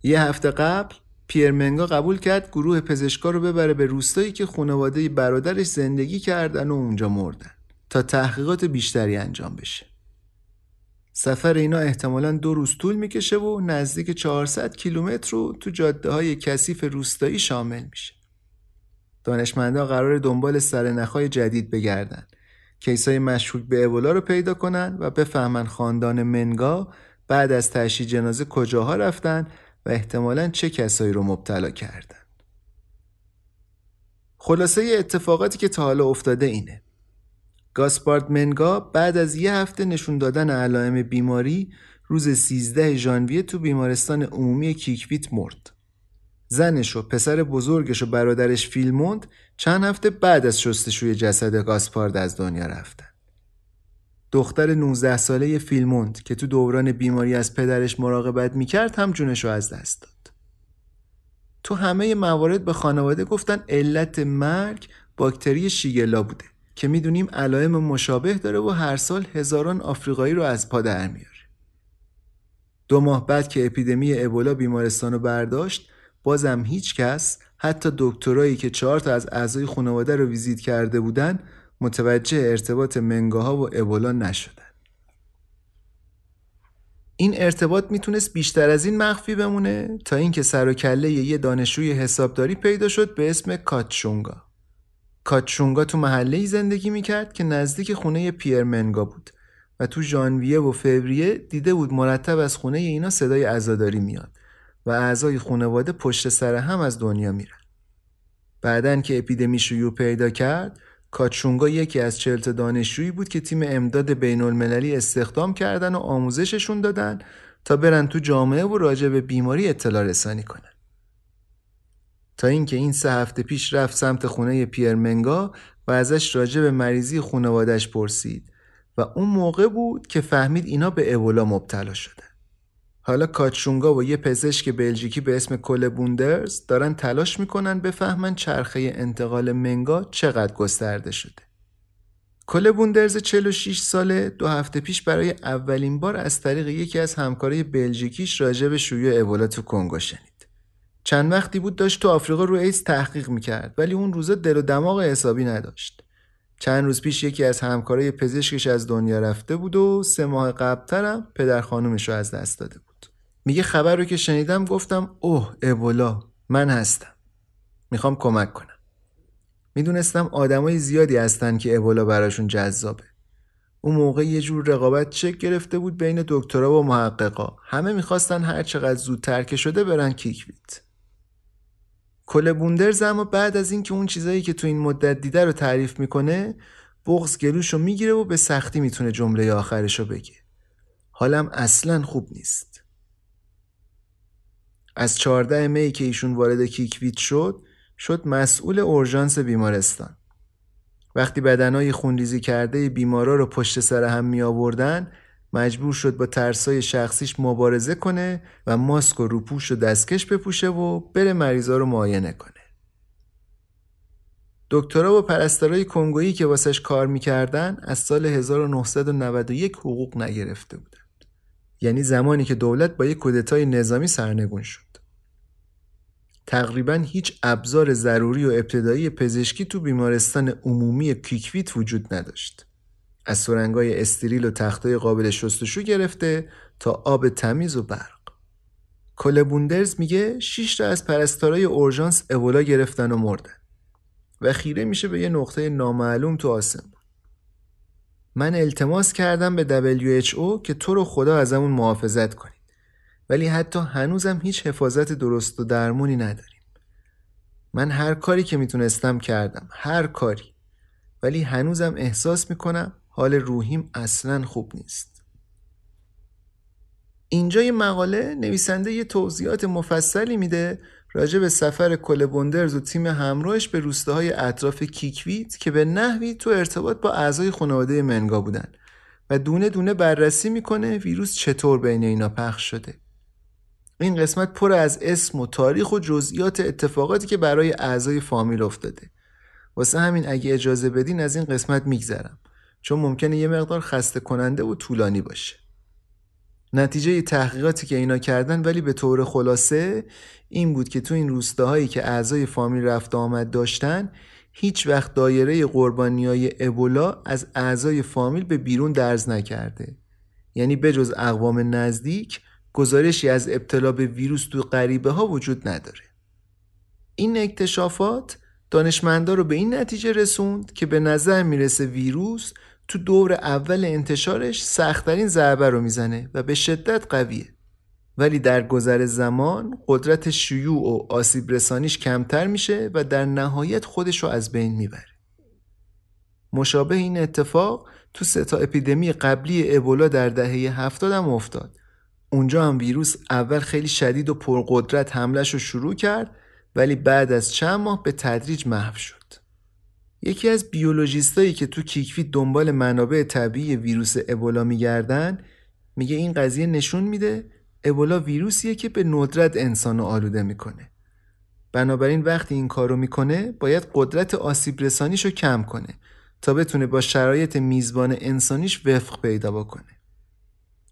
یه هفته قبل پیر منگا قبول کرد گروه پزشکا رو ببره به روستایی که خانواده برادرش زندگی کردن و اونجا مردن تا تحقیقات بیشتری انجام بشه. سفر اینا احتمالا دو روز طول می‌کشه و نزدیک 400 کیلومتر رو تو جاده های کثیف روستایی شامل میشه. دانشمندا قرار دنبال سرنخهای جدید بگردن. کیسای مشکوک به ابولا رو پیدا کنن و بفهمن خاندان منگا بعد از تشییع جنازه کجاها رفتن و احتمالا چه کسایی رو مبتلا کردن. خلاصه اتفاقاتی که تا حالا افتاده اینه. گاسپارد منگا بعد از یه هفته نشون دادن علائم بیماری روز 13 ژانویه تو بیمارستان عمومی کیکویت مرد. زنش و پسر بزرگش و برادرش فیلموند چند هفته بعد از شستشوی جسد گاسپارد از دنیا رفتن. دختر 19 ساله فیلموند که تو دوران بیماری از پدرش مراقبت می‌کرد هم جونش رو از دست داد. تو همه موارد به خانواده گفتن علت مرگ باکتری شیگلا بوده که می‌دونیم علائم مشابه داره و هر سال هزاران آفریقایی رو از پا در میاره. دو ماه بعد که اپیدمی ابولا بیمارستان رو برداشت بازم هیچ کس حتی دکترایی که چهار تا از اعضای خانواده رو ویزیت کرده بودن متوجه ارتباط منگاها و ابولا نشدن. این ارتباط می‌تونست بیشتر از این مخفی بمونه تا اینکه سر و کله یه دانشجوی حسابداری پیدا شد به اسم کاتشونگا. کاتشونگا تو محله زندگی می‌کرد که نزدیک خونه پیر منگا بود و تو ژانویه و فوریه دیده بود مرتب از خونه اینا صدای عزاداری میاد و اعضای خانواده پشت سر هم از دنیا میرن. بعدن که اپیدمی شیوع پیدا کرد کاتشونگا یکی از چلت دانشجویی بود که تیم امداد بین المللی استخدام کردن و آموزششون دادن تا برن تو جامعه و راجع به بیماری اطلاع رسانی کنن. تا اینکه این سه هفته پیش رفت سمت خونه پیر منگا و ازش راجع به مریضی خانوادش پرسید و اون موقع بود که فهمید اینا به ابولا مبتلا شدن. حالا کاتشونگا و یه پزشک بلژیکی به اسم کل بوندرز دارن تلاش می‌کنن بفهمن چرخه انتقال منگا چقدر گسترده شده. کل بوندرز 46 ساله دو هفته پیش برای اولین بار از طریق یکی از همکارای بلژیکیش راجع به شیوع ابولا تو کنگو شنید. چند وقتی بود داشت تو آفریقا رو ایس تحقیق می‌کرد ولی اون روزا دل و دماغ حسابی نداشت. چند روز پیش یکی از همکارای پزشکش از دنیا رفته بود و سه ماه قبلترم پدر خانومش رو از دست داده بود. میگه خبر رو که شنیدم گفتم اوه ابولا من هستم. می‌خوام کمک کنم. می‌دونستم آدمای زیادی هستن که ابولا براشون جذابه. اون موقع یه جور رقابت چک گرفته بود بین دکترا و محققا. همه می‌خواستن هر چقدر زودتر که شده برن کیکویت کل بوندرز اما بعد از اینکه اون چیزایی که تو این مدت دیده رو تعریف می‌کنه بغز گلوش رو می‌گیره و به سختی می‌تونه جمله آخرش رو بگه. حالم اصلا خوب نیست. از 14 می که ایشون وارد کیکویت شد شد مسئول اورژانس بیمارستان. وقتی بدنهای خونریزی کرده بیمارا رو پشت سر هم می آوردن مجبور شد با ترسای شخصیش مبارزه کنه و ماسک و روپوش و دستکش بپوشه و بره مریضا رو معاینه کنه. دکترا و پرستارای کنگویی که واسش کار می‌کردن از سال 1991 حقوق نگرفته بودن یعنی زمانی که دولت با یک کودتای نظامی سرنگون شد. تقریبا هیچ ابزار ضروری و ابتدایی پزشکی تو بیمارستان عمومی کیکویت وجود نداشت. از سرنگای استریل و تختای قابل شستشو گرفته تا آب تمیز و برق. کل بوندرز میگه 6 تا از پرستارای اورژانس ابولا گرفتن و مردن و خیره میشه به یه نقطه نامعلوم تو آسمون. من التماس کردم به WHO که تو رو خدا ازمون محافظت کنی. ولی حتی هنوزم هیچ حفاظت درست و درمونی نداریم من هر کاری که می‌تونستم کردم هر کاری ولی هنوزم احساس می‌کنم حال روحیم اصلا خوب نیست. اینجا یه مقاله نویسنده یه توضیحات مفصلی میده راجع به سفر کل بندرز و تیم همراهش به روستاهای اطراف کیکویت که به نحوی تو ارتباط با اعضای خانواده منگا بودن و دونه دونه بررسی می‌کنه ویروس چطور بین اینا پخش شده. این قسمت پر از اسم و تاریخ و جزئیات اتفاقاتی که برای اعضای فامیل افتاده. واسه همین اگه اجازه بدین از این قسمت میگذرم. چون ممکنه یه مقدار خسته کننده و طولانی باشه نتیجه تحقیقاتی که اینا کردن ولی به طور خلاصه این بود که تو این روستاهایی که اعضای فامیل رفت آمد داشتن هیچ وقت دایره قربانی های ابولا از اعضای فامیل به بیرون درز نکرده یعنی بجز اقوام نزدیک گزارشی از ابتلا به ویروس تو غریبه ها وجود نداره. این اکتشافات دانشمندا رو به این نتیجه رسوند که به نظر می‌رسه ویروس تو دور اول انتشارش سختترین ضربه رو می‌زنه و به شدت قویه. ولی در گذر زمان قدرت شیوع و آسیب رسانیش کمتر میشه و در نهایت خودش رو از بین می‌بره. مشابه این اتفاق تو سه تا اپیدمی قبلی ابولا در دهه هفتاد هم افتاد اونجا هم ویروس اول خیلی شدید و پرقدرت حملش رو شروع کرد ولی بعد از چند ماه به تدریج محو شد. یکی از بیولوژیستایی که تو کیکفی دنبال منابع طبیعی ویروس ابولا میگردن میگه این قضیه نشون میده ابولا ویروسیه که به ندرت انسان آلوده می‌کنه. بنابراین وقتی این کارو می‌کنه باید قدرت آسیب رسانیشو کم کنه تا بتونه با شرایط میزبان انسانیش وفق پیدا بکنه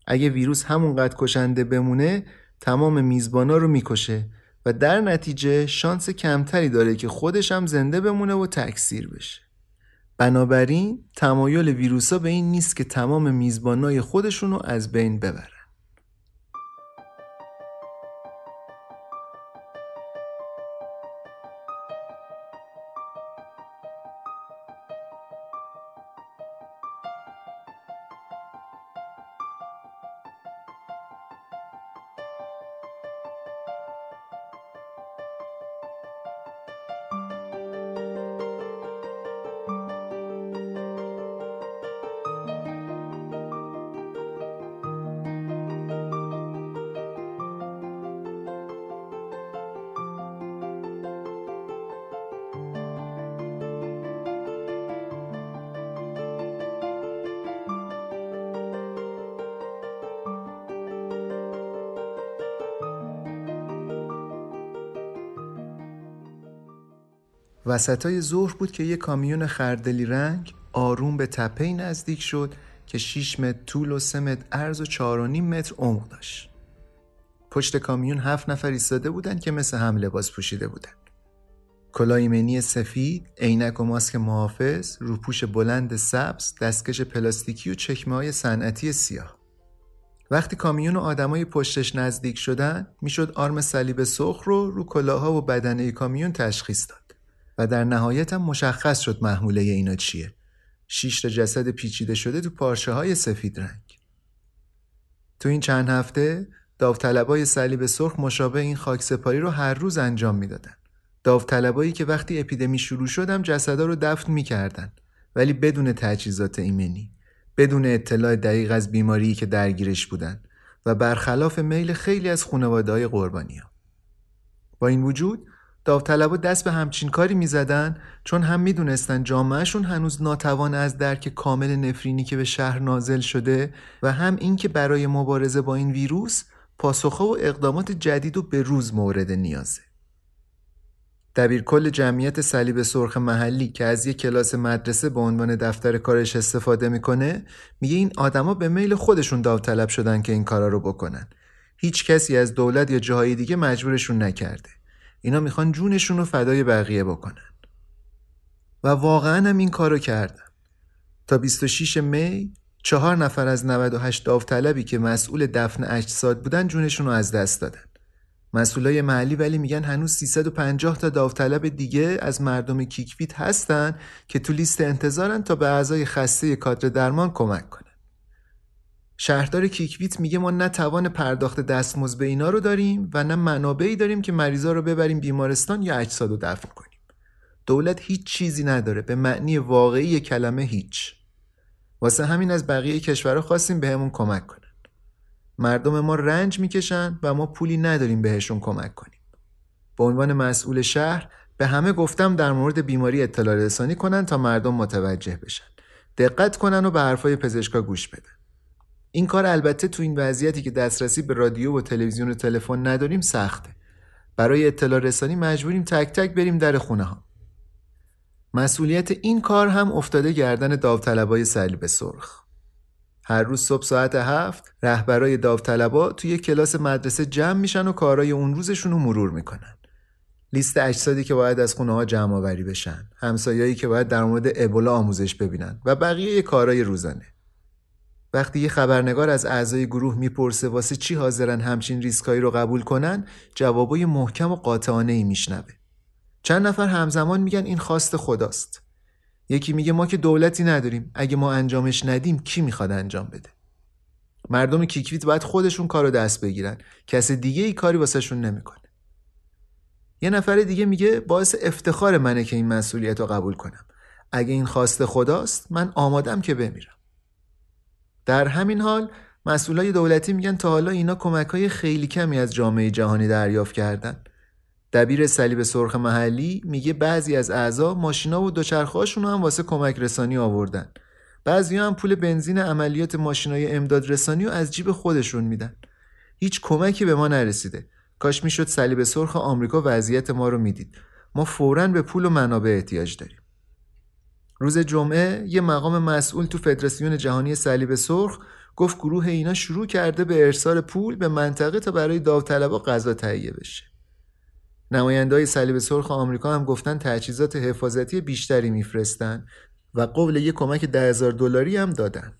اگه ویروس همونقدر کشنده بمونه تمام میزبانا رو می‌کشه و در نتیجه شانس کمتری داره که خودش هم زنده بمونه و تکثیر بشه. بنابراین تمایل ویروسا به این نیست که تمام میزبانای خودشون رو از بین ببرن. وسطای ظهر بود که یه کامیون خردلی رنگ آروم به تپه نزدیک شد که 6 متر طول و 3 متر عرض و 4 متر عمق داشت. پشت کامیون هفت نفر ایستاده بودند که مثل هم لباس پوشیده بودند. ایمنی سفید، عینک و ماسک محافظ، روپوش بلند سبز، دستکش پلاستیکی و چکمه های صنعتی سیاه. وقتی کامیون و آدمای پشتش نزدیک شدن، می‌شد آرم صلیب سرخ رو رو کلاها و بدنه کامیون تشخیص داد. و در نهایت هم مشخص شد محموله اینا چیه. شیش تا جسد پیچیده شده تو پارچه های سفید رنگ. تو این چند هفته داوطلبای صلیب سرخ مشابه این خاک سپاری رو هر روز انجام می‌دادن. داوطلبایی که وقتی اپیدمی شروع شدم جسدا رو دفن می‌کردن. ولی بدون تجهیزات ایمنی بدون اطلاع دقیق از بیماری که درگیرش بودن و برخلاف میل خیلی از خانواده های قربانی ها. با این وجود داوطلبا دست به همچین کاری می‌زدن چون هم می‌دونستن جامعهشون هنوز ناتوان از درک کامل نفرینی که به شهر نازل شده و هم اینکه برای مبارزه با این ویروس پاسخها و اقدامات جدید و به روز مورد نیازه. کل جمعیت صلیب سرخ محلی که از یک کلاس مدرسه به عنوان دفتر کارش استفاده می‌کنه میگه این آدما به میل خودشون داوطلب شدن که این کارا رو بکنن. هیچ کسی از دولت یا جاهای دیگه مجبورشون نکرده. اینا می‌خوان جونشون رو فدای بقیه بکنن. و واقعا هم این کارو کردن. تا 26 می چهار نفر از 98 داوطلبی که مسئول دفن اجساد بودن جونشون رو از دست دادن. مسئولای محلی ولی میگن هنوز 350 تا داوطلب دیگه از مردم کیکویت هستن که تو لیست انتظارن تا به اعضای خسته کادر درمان کمک کنن. شهردار کیکویت میگه ما نه توان پرداخت دستمزد به اینا رو داریم و نه منابعی داریم که مریضا رو ببریم بیمارستان یا اجساد رو دفن کنیم. دولت هیچ چیزی نداره. به معنی واقعی کلمه هیچ. واسه همین از بقیه کشورها خواستیم بهمون کمک کنن. مردم ما رنج می‌کشن و ما پولی نداریم بهشون کمک کنیم. به عنوان مسئول شهر به همه گفتم در مورد بیماری اطلاع رسانی کنن تا مردم متوجه بشن. دقت کنن و به حرفای پزشکا گوش بدن. این کار البته تو این وضعیتی که دسترسی به رادیو و تلویزیون و تلفن نداریم سخته. برای اطلاع رسانی مجبوریم تک تک بریم در خونه ها مسئولیت این کار هم افتاده گردن داوطلبای صلیب سرخ. هر روز صبح ساعت هفت رهبرای داوطلبا توی کلاس مدرسه جمع میشن و کارای اون روزشون رو مرور می‌کنن. لیست اجسادی که باید از خونه ها جمع آوری بشن همسایهایی که باید در مورد ابولا آموزش ببینن و بقیه کارای روزانه. وقتی یه خبرنگار از اعضای گروه می‌پرسه واسه چی حاضرن همچین ریسکایی رو قبول کنن جوابای محکم و قاطعانه ای میشنوه. چند نفر همزمان میگن این خواست خداست. یکی میگه ما که دولتی نداریم اگه ما انجامش ندیم کی می‌خواد انجام بده؟ مردم کیکویت باید خودشون کارو دست بگیرن. کس دیگه ای کاری واسهشون نمی‌کنه. یه نفر دیگه میگه باعث افتخار منه که این مسئولیت رو قبول کنم. اگه این خواست خداست من آمادم که بمیرم. در همین حال مسئولای دولتی میگن تا حالا اینا کمک های خیلی کمی از جامعه جهانی دریافت کردن. دبیر صلیب سرخ محلی میگه بعضی از اعضا ماشینا و دوچرخهاشون هم واسه کمک رسانی آوردن. بعضی هم پول بنزین عملیات ماشینای امداد رسانی رو از جیب خودشون میدن. هیچ کمکی به ما نرسیده. کاش می‌شد صلیب سرخ آمریکا وضعیت ما رو می‌دید. ما فورا به پول و منابع احتیاج داریم. روز جمعه یه مقام مسئول تو فدراسیون جهانی صلیب سرخ گفت گروه اینا شروع کرده به ارسال پول به منطقه تا برای داوطلبا غذا تهیه بشه. نمایندهای صلیب سرخ آمریکا هم گفتن تجهیزات حفاظتی بیشتری میفرستن و قول یک کمک ده هزار دلاری هم دادن.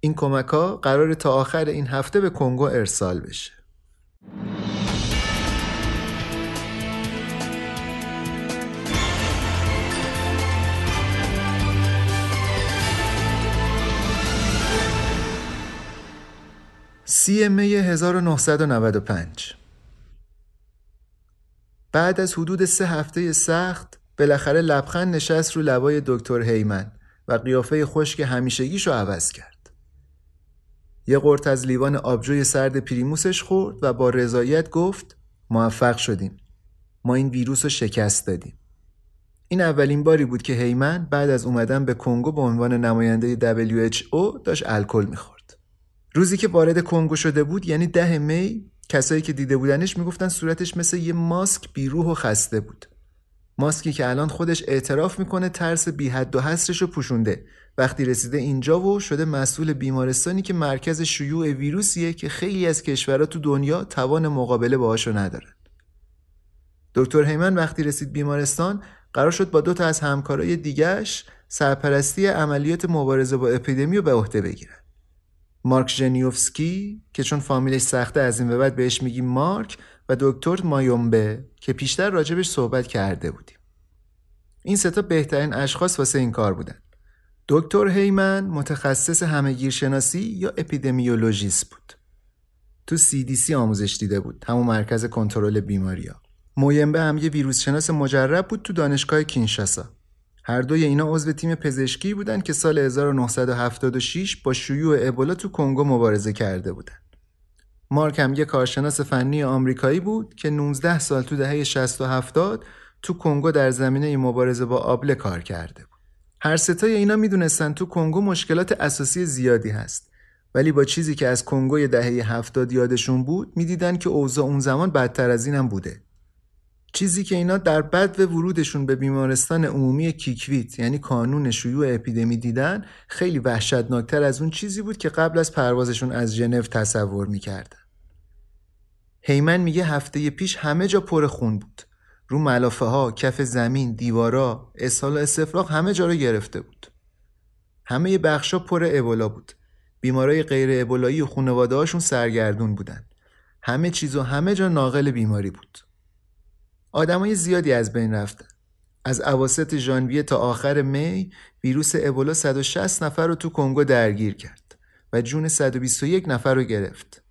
این کمک ها قرار تا آخر این هفته به کنگو ارسال بشه. سی می 1995 بعد از حدود سه هفته سخت بالاخره لبخند نشست رو لبای دکتر هیمن و قیافه خشک همیشگیش رو عوض کرد. یه قرت از لیوان آبجوی سرد پریموسش خورد و با رضایت گفت موفق شدیم. ما این ویروس رو شکست دادیم. این اولین باری بود که هیمن بعد از اومدن به کنگو به عنوان نماینده WHO داشت الکل می‌خورد. روزی که وارد کنگو شده بود یعنی ده می کسایی که دیده بودنش می‌گفتن صورتش مثل یه ماسک بیروح و خسته بود. ماسکی که الان خودش اعتراف می‌کنه ترس بی حد و حسرش رو پوشونده وقتی رسیده اینجا و شده مسئول بیمارستانی که مرکز شیوع ویروسیه که خیلی از کشورها تو دنیا توان مقابله باهاشو ندارن. دکتر هیمن وقتی رسید بیمارستان قرار شد با دو تا از همکارای دیگهش سرپرستی عملیات مبارزه با اپیدمی رو به عهده بگیرن. مارک ژنیوفسکی که چون فامیلش سخته از این به بعد بهش میگیم مارک و دکتر مایومبه که پیشتر راجبش صحبت کرده بودیم. این ستا بهترین اشخاص واسه این کار بودن. دکتر هیمن متخصص همهگیرشناسی یا اپیدمیولوژیست بود. تو CDC آموزش دیده بود، همون مرکز کنترل بیماریا. مویمبه هم یه ویروس شناس مجرب بود تو دانشگاه کینشاسا. هر دوی اینا عضو تیم پزشکی بودن که سال 1976 با شیوع ابولا تو کنگو مبارزه کرده بودن. مارک هم یه کارشناس فنی آمریکایی بود که 19 سال تو دهه 60 و 70 تو کنگو در زمینه مبارزه با آبله کار کرده بود. هر ستای اینا می‌دونستن تو کنگو مشکلات اساسی زیادی هست ولی با چیزی که از کنگوی دهه 70 یادشون بود می‌دیدن که اوضاع اون زمان بدتر از اینم بوده. چیزی که اینا در بد ورودشون به بیمارستان عمومی کیکویت یعنی کانون شیوع اپیدمی دیدن خیلی وحشتناکتر از اون چیزی بود که قبل از پروازشون از ژنو تصور می‌کردن. هیمن میگه هفته پیش همه جا پر خون بود. رو ملافه ها، کف زمین، دیوارا، اسهال و استفراغ همه جا رو گرفته بود. همه بخشا پر ابولا بود. بیمارای غیر ابولایی و خانواده هاشون سرگردون بودن. همه چیز و همه جا ناقل بیماری بود. آدمای زیادی از بین رفتن. از اواسط ژانویه تا آخر می ویروس ابولا 160 نفر رو تو کنگو درگیر کرد و جون 121 نفر رو گرفت.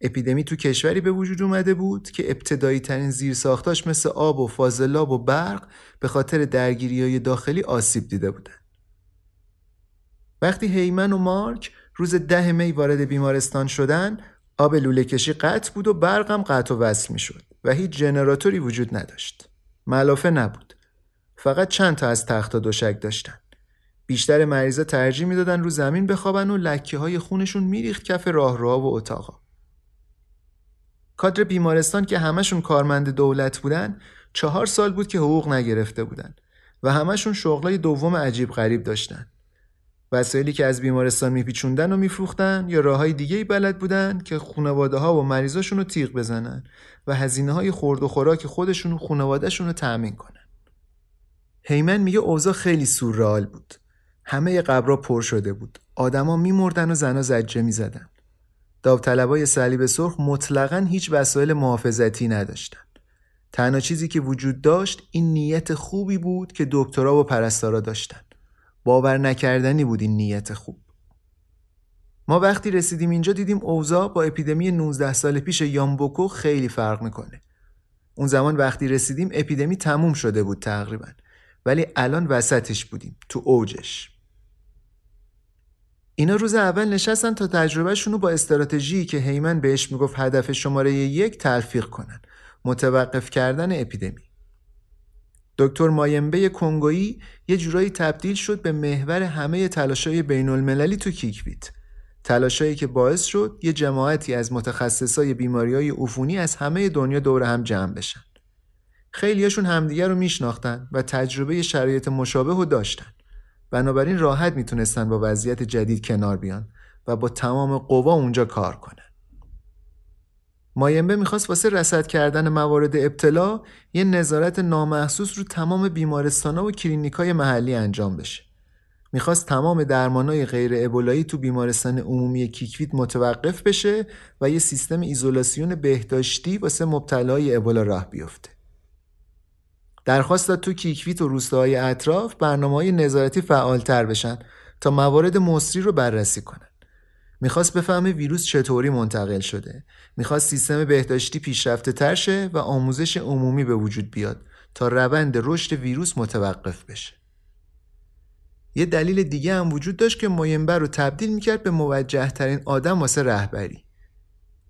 اپیدمی تو کشوری به وجود اومده بود که ابتدایی ترین زیر ساختاش مثل آب و فاضلاب و برق به خاطر درگیری های داخلی آسیب دیده بودن. وقتی هیمن و مارک روز ده می وارد بیمارستان شدن آب لوله کشی قطع بود و برقم قطع و وصل می شد و هیچ جنراتوری وجود نداشت. ملافه نبود. فقط چند تا از تخت دوشک داشتن. بیشتر مریضا ترجیح می‌دادن رو زمین بخوابن و لکه های خونشون میریخت کف راهروها و اتاقا. کادر بیمارستان که همشون کارمند دولت بودن چهار سال بود که حقوق نگرفته بودن و همشون شغلای دوم عجیب غریب داشتن. وسایلی که از بیمارستان میپیچوندن و میفروختن یا راههای دیگه ای بلد بودن که خانواده ها و مریضاشون رو تیغ بزنن و هزینه های خورد و خوراک خودشون و خانوادهشون رو تأمین کنن. هیمن میگه اوضاع خیلی سورئال بود. همه قبرا پر شده بود. آدما میمردن و زنا زجه می‌زدن. داوطلبای صلیب سرخ مطلقا هیچ وسایل محافظتی نداشتن. تنها چیزی که وجود داشت این نیت خوبی بود که دکترا و پرستارا داشتن. باور نکردنی بود این نیت خوب. ما وقتی رسیدیم اینجا دیدیم اوضاع با اپیدمی 19 سال پیش یامبوکو خیلی فرق می‌کنه. اون زمان وقتی رسیدیم اپیدمی تموم شده بود تقریبا ولی الان وسطش بودیم تو اوجش. اینا روز اول نشستن تا تجربهشون رو با استراتژی که هیمن بهش می‌گفت هدف شماره یک تلفیق کنن متوقف کردن اپیدمی دکتر مایمبه کنگویی یه جورایی تبدیل شد به محور همه تلاشای بین المللی تو کیکویت تلاشایی که باعث شد یه جماعتی از متخصصای بیماری های عفونی از همه دنیا دور هم جمع بشن خیلیاشون همدیگر رو میشناختن و تجربه شرایط مشابه رو داشتن. بنابراین راحت می‌تونستن با وضعیت جدید کنار بیان و با تمام قوا اونجا کار کنن. مایمبه می‌خواست واسه رسد کردن موارد ابتلا یه نظارت نامحسوس رو تمام بیمارستانها و کلینیکای محلی انجام بشه. می‌خواست تمام درمانای غیر ابولایی تو بیمارستان عمومی کیکویت متوقف بشه و یه سیستم ایزولاسیون بهداشتی واسه مبتلای ابولا راه بیفته. درخواست داد تو کیکویت و روستاهای اطراف برنامه های نظارتی فعالتر بشن تا موارد مصری رو بررسی کنن. می‌خواست بفهمه ویروس چطوری منتقل شده. می‌خواست سیستم بهداشتی پیشرفته تر شه و آموزش عمومی به وجود بیاد تا روند رشد ویروس متوقف بشه. یه دلیل دیگه هم وجود داشت که موینبر رو تبدیل می‌کرد به موجه ترین آدم واسه رهبری.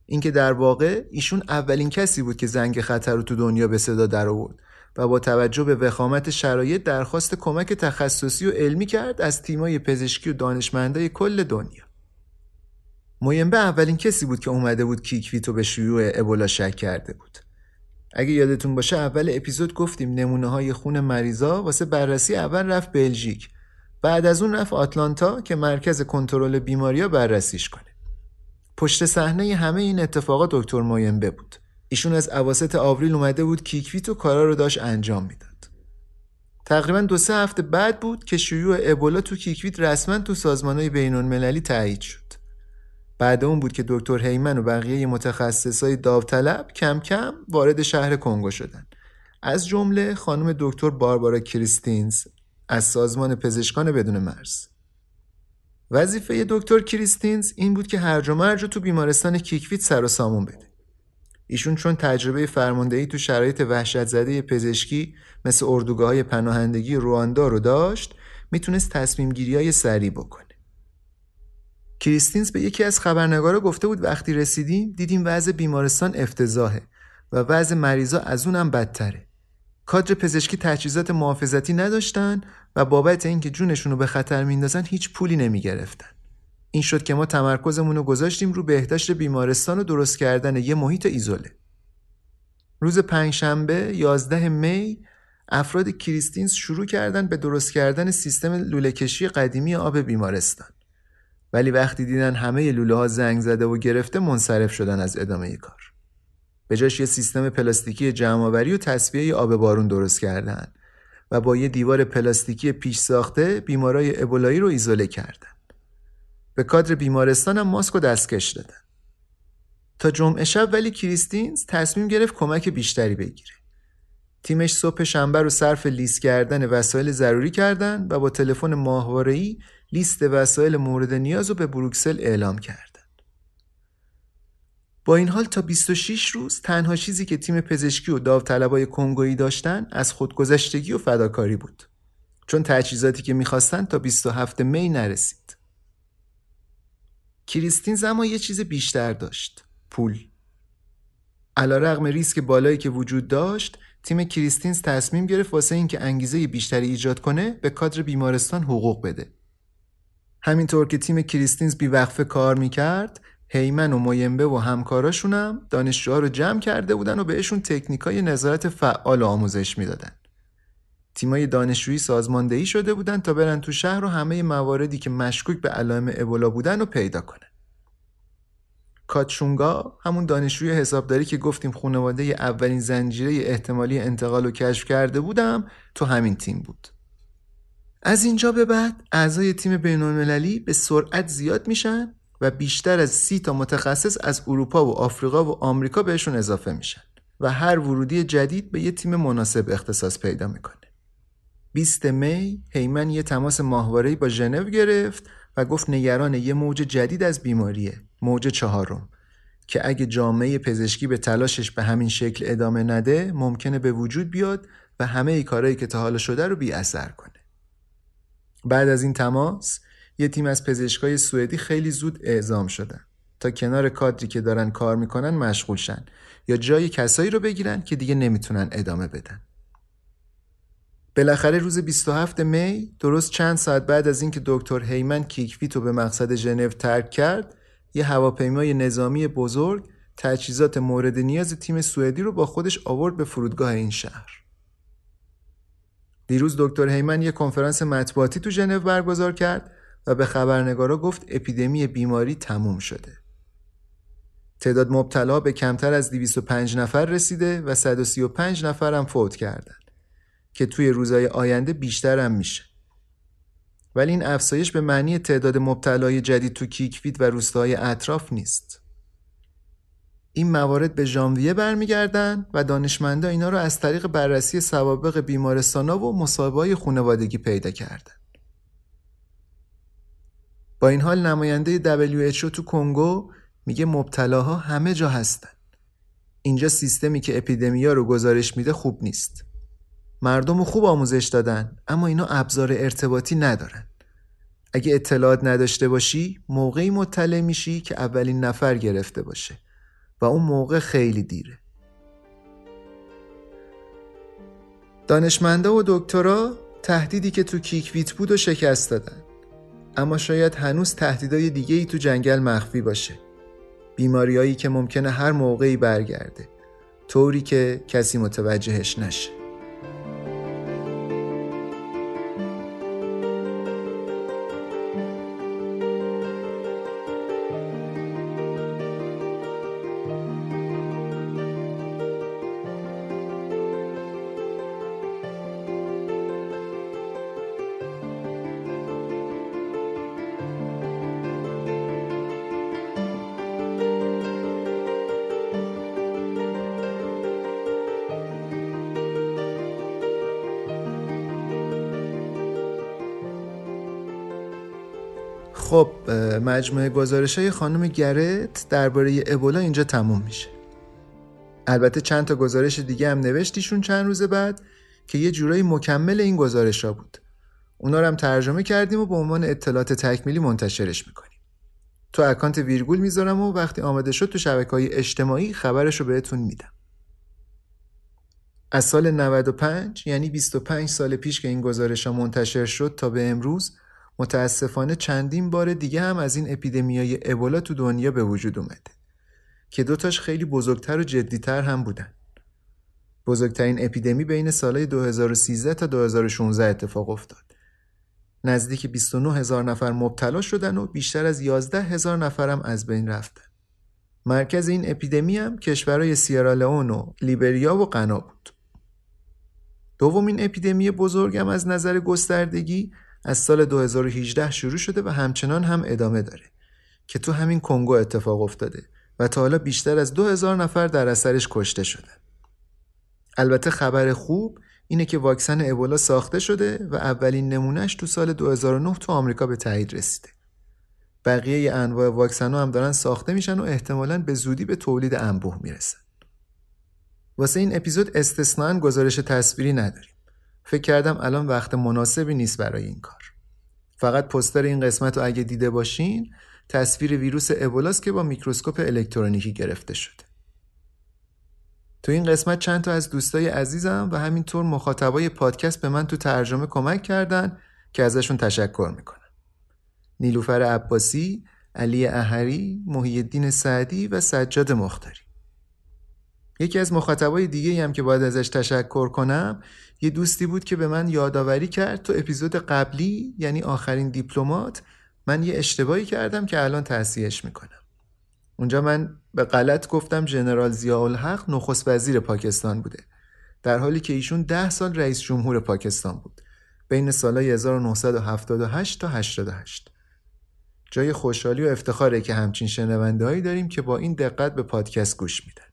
اینکه در واقع ایشون اولین کسی بود که زنگ خطر رو تو دنیا به صدا در آورد و با توجه به وخامت شرایط درخواست کمک تخصصی و علمی کرد از تیمای پزشکی و دانشمندای کل دنیا. موینبه اولین کسی بود که اومده بود کیکویتو به شیوع ابولا شک کرده بود. اگه یادتون باشه اول اپیزود گفتیم نمونه های خون مریضا واسه بررسی اول رفت بلژیک بعد از اون رفت آتلانتا که مرکز کنترل بیماریا بررسیش کنه. پشت صحنه همه این اتفاقات دکتر موینبه بود. ایشون از اواسط آوریل اومده بود کیکویت و کارا رو داشت انجام می‌داد. تقریبا دو سه هفته بعد بود که شیوع ابولا تو کیکویت رسما تو سازمانهای بین المللی تایید شد. بعد اون بود که دکتر هیمن و بقیه متخصصای داوطلب کم کم وارد شهر کنگو شدن. از جمله خانم دکتر باربارا کریستینز از سازمان پزشکان بدون مرز. وظیفه دکتر کریستینز این بود که هرج و مرج تو بیمارستان کیکویت سر و سامون بده. ایشون چون تجربه فرماندهی تو شرایط وحشت زده پزشکی مثل اردوگاه های پناهندگی رواندا رو داشت می‌تونست تصمیم گیری های سریع بکنه. کریستینز به یکی از خبرنگارا گفته بود وقتی رسیدیم دیدیم وضع بیمارستان افتضاحه و وضع مریضا از اونم بدتره. کادر پزشکی تجهیزات محافظتی نداشتن و بابت اینکه جونشون رو به خطر میندازن هیچ پولی نمی‌گرفتن. این شد که ما تمرکزمون رو گذاشتیم رو بهداشت بیمارستان و درست کردن یه محیط ایزوله. روز پنجشنبه 11 می افراد کریستینز شروع کردن به درست کردن سیستم لوله کشی قدیمی آب بیمارستان. ولی وقتی دیدن همه لوله ها زنگ زده و گرفته منصرف شدن از ادامه کار. به جاش یه سیستم پلاستیکی جمعآوری و تصفیه آب بارون درست کردن و با یه دیوار پلاستیکی پیش ساخته بیمارای ابولایی رو ایزوله کردن. به کادر بیمارستان هم ماسک و دستکش دادن. تا جمعه شب ولی کریستینز تصمیم گرفت کمک بیشتری بگیره. تیمش صبح شنبه رو صرف لیست کردن وسایل ضروری کردن و با تلفن ماهواره‌ای لیست وسایل مورد نیاز رو به بروکسل اعلام کردن. با این حال تا 26 روز تنها چیزی که تیم پزشکی و داوطلبای کنگویی داشتن از خودگذشتگی و فداکاری بود. چون تجهیزاتی که می‌خواستن تا 27 می نرسید. کریستین زما یه چیز بیشتر داشت. پول. علا رقم ریسک بالایی که وجود داشت تیم کریستینز تصمیم گرفت واسه اینکه انگیزه بیشتری ایجاد کنه به کادر بیمارستان حقوق بده. همینطور که تیم کریستینز بیوقفه کار می‌کرد هیمن و مویمبه و همکاراشونم دانشجوها رو جمع کرده بودن و بهشون تکنیکای نظارت فعال آموزش می‌دادن. تیمای دانشجویی سازماندهی شده بودن تا برن تو شهر و همه مواردی که مشکوک به علائم ابولا بودن رو پیدا کنن. کاتشونگا همون دانشجوی حسابداری که گفتیم خانواده اولین زنجیره احتمالی انتقال رو کشف کرده بودم تو همین تیم بود. از اینجا به بعد اعضای تیم بینالمللی به سرعت زیاد میشن و بیشتر از سی تا متخصص از اروپا و آفریقا و آمریکا بهشون اضافه میشن و هر ورودی جدید به یه تیم مناسب اختصاص پیدا می‌کنه. 20 می هیمن یه تماس ماهواره‌ای با ژنو گرفت و گفت نگران یه موج جدید از بیماریه موج چهارم که اگه جامعه پزشکی به تلاشش به همین شکل ادامه نده ممکنه به وجود بیاد و همه ای کارهایی که تا حالا شده رو بی اثر کنه بعد از این تماس یه تیم از پزشکای سوئدی خیلی زود اعزام شدن. تا کنار کادری که دارن کار می‌کنن مشغول شن یا جای کسایی رو بگیرن که دیگه نمی‌تونن ادامه بدن. بالاخره روز 27 می درست چند ساعت بعد از اینکه دکتر هیمن کیکویتو به مقصد ژنو ترک کرد یه هواپیمای نظامی بزرگ تجهیزات مورد نیاز تیم سوئدی رو با خودش آورد به فرودگاه این شهر. دیروز دکتر هیمن یک کنفرانس مطبوعاتی تو ژنو برگزار کرد و به خبرنگارا گفت اپیدمی بیماری تموم شده. تعداد مبتلا به کمتر از 205 نفر رسیده و 135 نفر هم فوت کردن که توی روزهای آینده بیشتر هم میشه. ولی این افزایش به معنی تعداد مبتلای جدید تو کیکویت و روستاهای اطراف نیست. این موارد به ژانویه برمیگردن و دانشمندا اینا رو از طریق بررسی سوابق بیمارستانا و مصاحبه‌های خانوادگی پیدا کردن. با این حال نماینده WHO تو کنگو میگه مبتلاها همه جا هستن. اینجا سیستمی که اپیدمیا رو گزارش میده خوب نیست. مردم رو خوب آموزش دادن اما اینا ابزار ارتباطی ندارن. اگه اطلاعات نداشته باشی موقعی مطلع میشی که اولین نفر گرفته باشه و اون موقع خیلی دیره. دانشمندا و دکترا تهدیدی که تو کیکویت بود و شکست دادن. اما شاید هنوز تهدیدای دیگه ای تو جنگل مخفی باشه. بیماریایی که ممکنه هر موقعی برگرده. طوری که کسی متوجهش نشه. مجموعه گزارش های خانم گرت درباره ابولا اینجا تموم میشه. البته چند تا گزارش دیگه هم نوشتیشون چند روز بعد که یه جورایی مکمل این گزارش ها بود. اونا رو هم ترجمه کردیم و به عنوان اطلاعات تکمیلی منتشرش می‌کنیم. تو اکانت ویرگول می‌ذارم و وقتی آماده شد تو شبکه های اجتماعی خبرش رو بهتون میدم. از سال 95 یعنی 25 سال پیش که این گزارش ها منتشر شد تا به امروز متاسفانه چندین بار دیگه هم از این اپیدمیای ابولا تو دنیا به وجود اومده که دوتاش خیلی بزرگتر و جدیتر هم بودن. بزرگترین اپیدمی بین سالهای 2013 تا 2016 اتفاق افتاد. نزدیک 29 هزار نفر مبتلا شدن و بیشتر از 11 هزار نفر هم از بین رفتن. مرکز این اپیدمی هم کشورهای سیرالئون و لیبریا و غنا بود. دومین اپیدمی بزرگم از نظر گستردگی از سال 2018 شروع شده و همچنان هم ادامه داره که تو همین کنگو اتفاق افتاده و تا حالا بیشتر از 2000 نفر در اثرش کشته شدن. البته خبر خوب اینه که واکسن ابولا ساخته شده و اولین نمونهش تو سال 2009 تو آمریکا به تایید رسیده. بقیه انواع واکسن هم دارن ساخته میشن و احتمالا به زودی به تولید انبوه می‌رسن. واسه این اپیزود استثنان گزارش تصویری نداریم. فکر کردم الان وقت مناسبی نیست برای این کار. فقط پستر این قسمت رو اگه دیده باشین تصویر ویروس ابولاس که با میکروسکوپ الکترونیکی گرفته شده. تو این قسمت چند تا از دوستای عزیزم و همینطور مخاطبای پادکست به من تو ترجمه کمک کردن که ازشون تشکر می‌کنم. نیلوفر عباسی، علی احری، محی الدین سعدی و سجاد مختاری. یکی از مخاطبای دیگه هم که باید ازش تشکر کنم یه دوستی بود که به من یادآوری کرد تو اپیزود قبلی یعنی آخرین دیپلمات من یه اشتباهی کردم که الان تصحیحش می‌کنم. اونجا من به غلط گفتم ژنرال ضیاءالحق نخست وزیر پاکستان بوده. در حالی که ایشون ده سال رئیس جمهور پاکستان بود. بین سالهای 1978 تا 88 جای خوشحالی و افتخاره که همچین شنونده داریم که با این دقت به پادکست گوش میدن.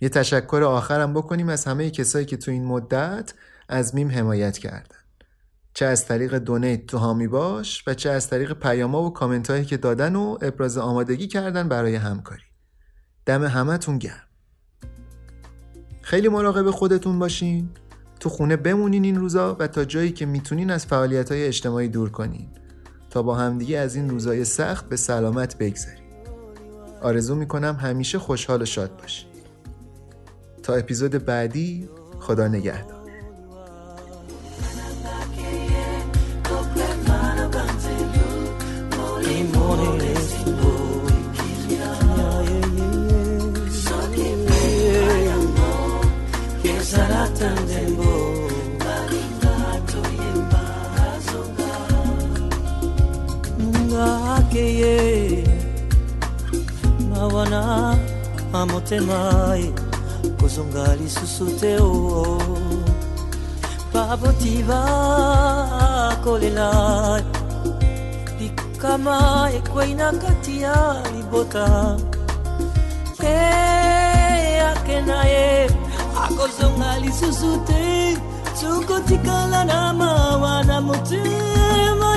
یه تشکر آخرم بکنیم از همه کسایی که تو این مدت از میم حمایت کردن. چه از طریق دونیت تو هامی باش و چه از طریق پیاما و کامنت هایی که دادن و ابراز آمادگی کردن برای همکاری. دم همتون گرم. خیلی مراقب خودتون باشین. تو خونه بمونین این روزا و تا جایی که می‌تونین از فعالیت های اجتماعی دور کنین. تا با همدیگه از این روزای سخت به سلامت بگذریم آرزو می‌کنم همیشه خوشحال و شاد باشین. تا اپیزود بعدی خدا نگهدار.
Yeye kozonga lisusu te o baboti bakolela likama ekwei na kati ya libota. Ye ake na ye. Akozonga lisusu te. Tukotikala na mawa na motema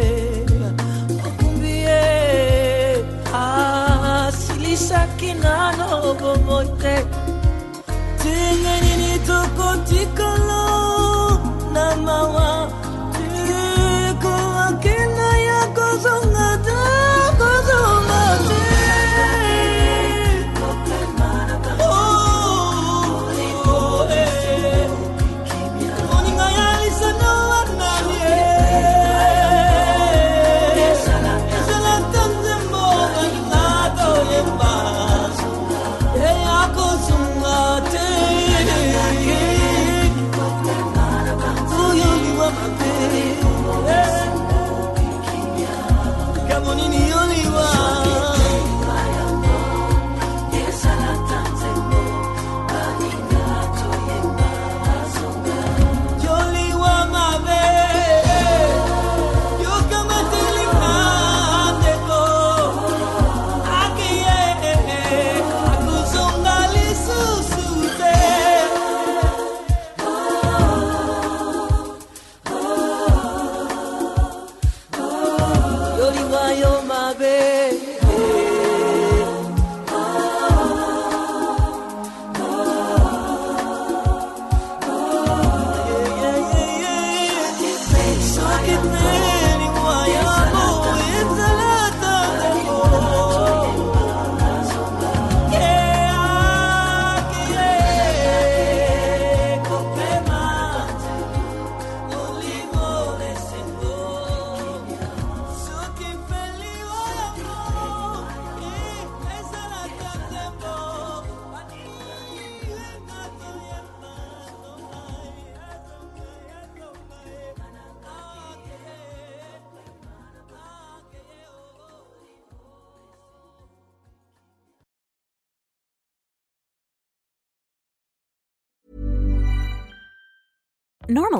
sakinano popote, tengenini tuko tikolo na mawa.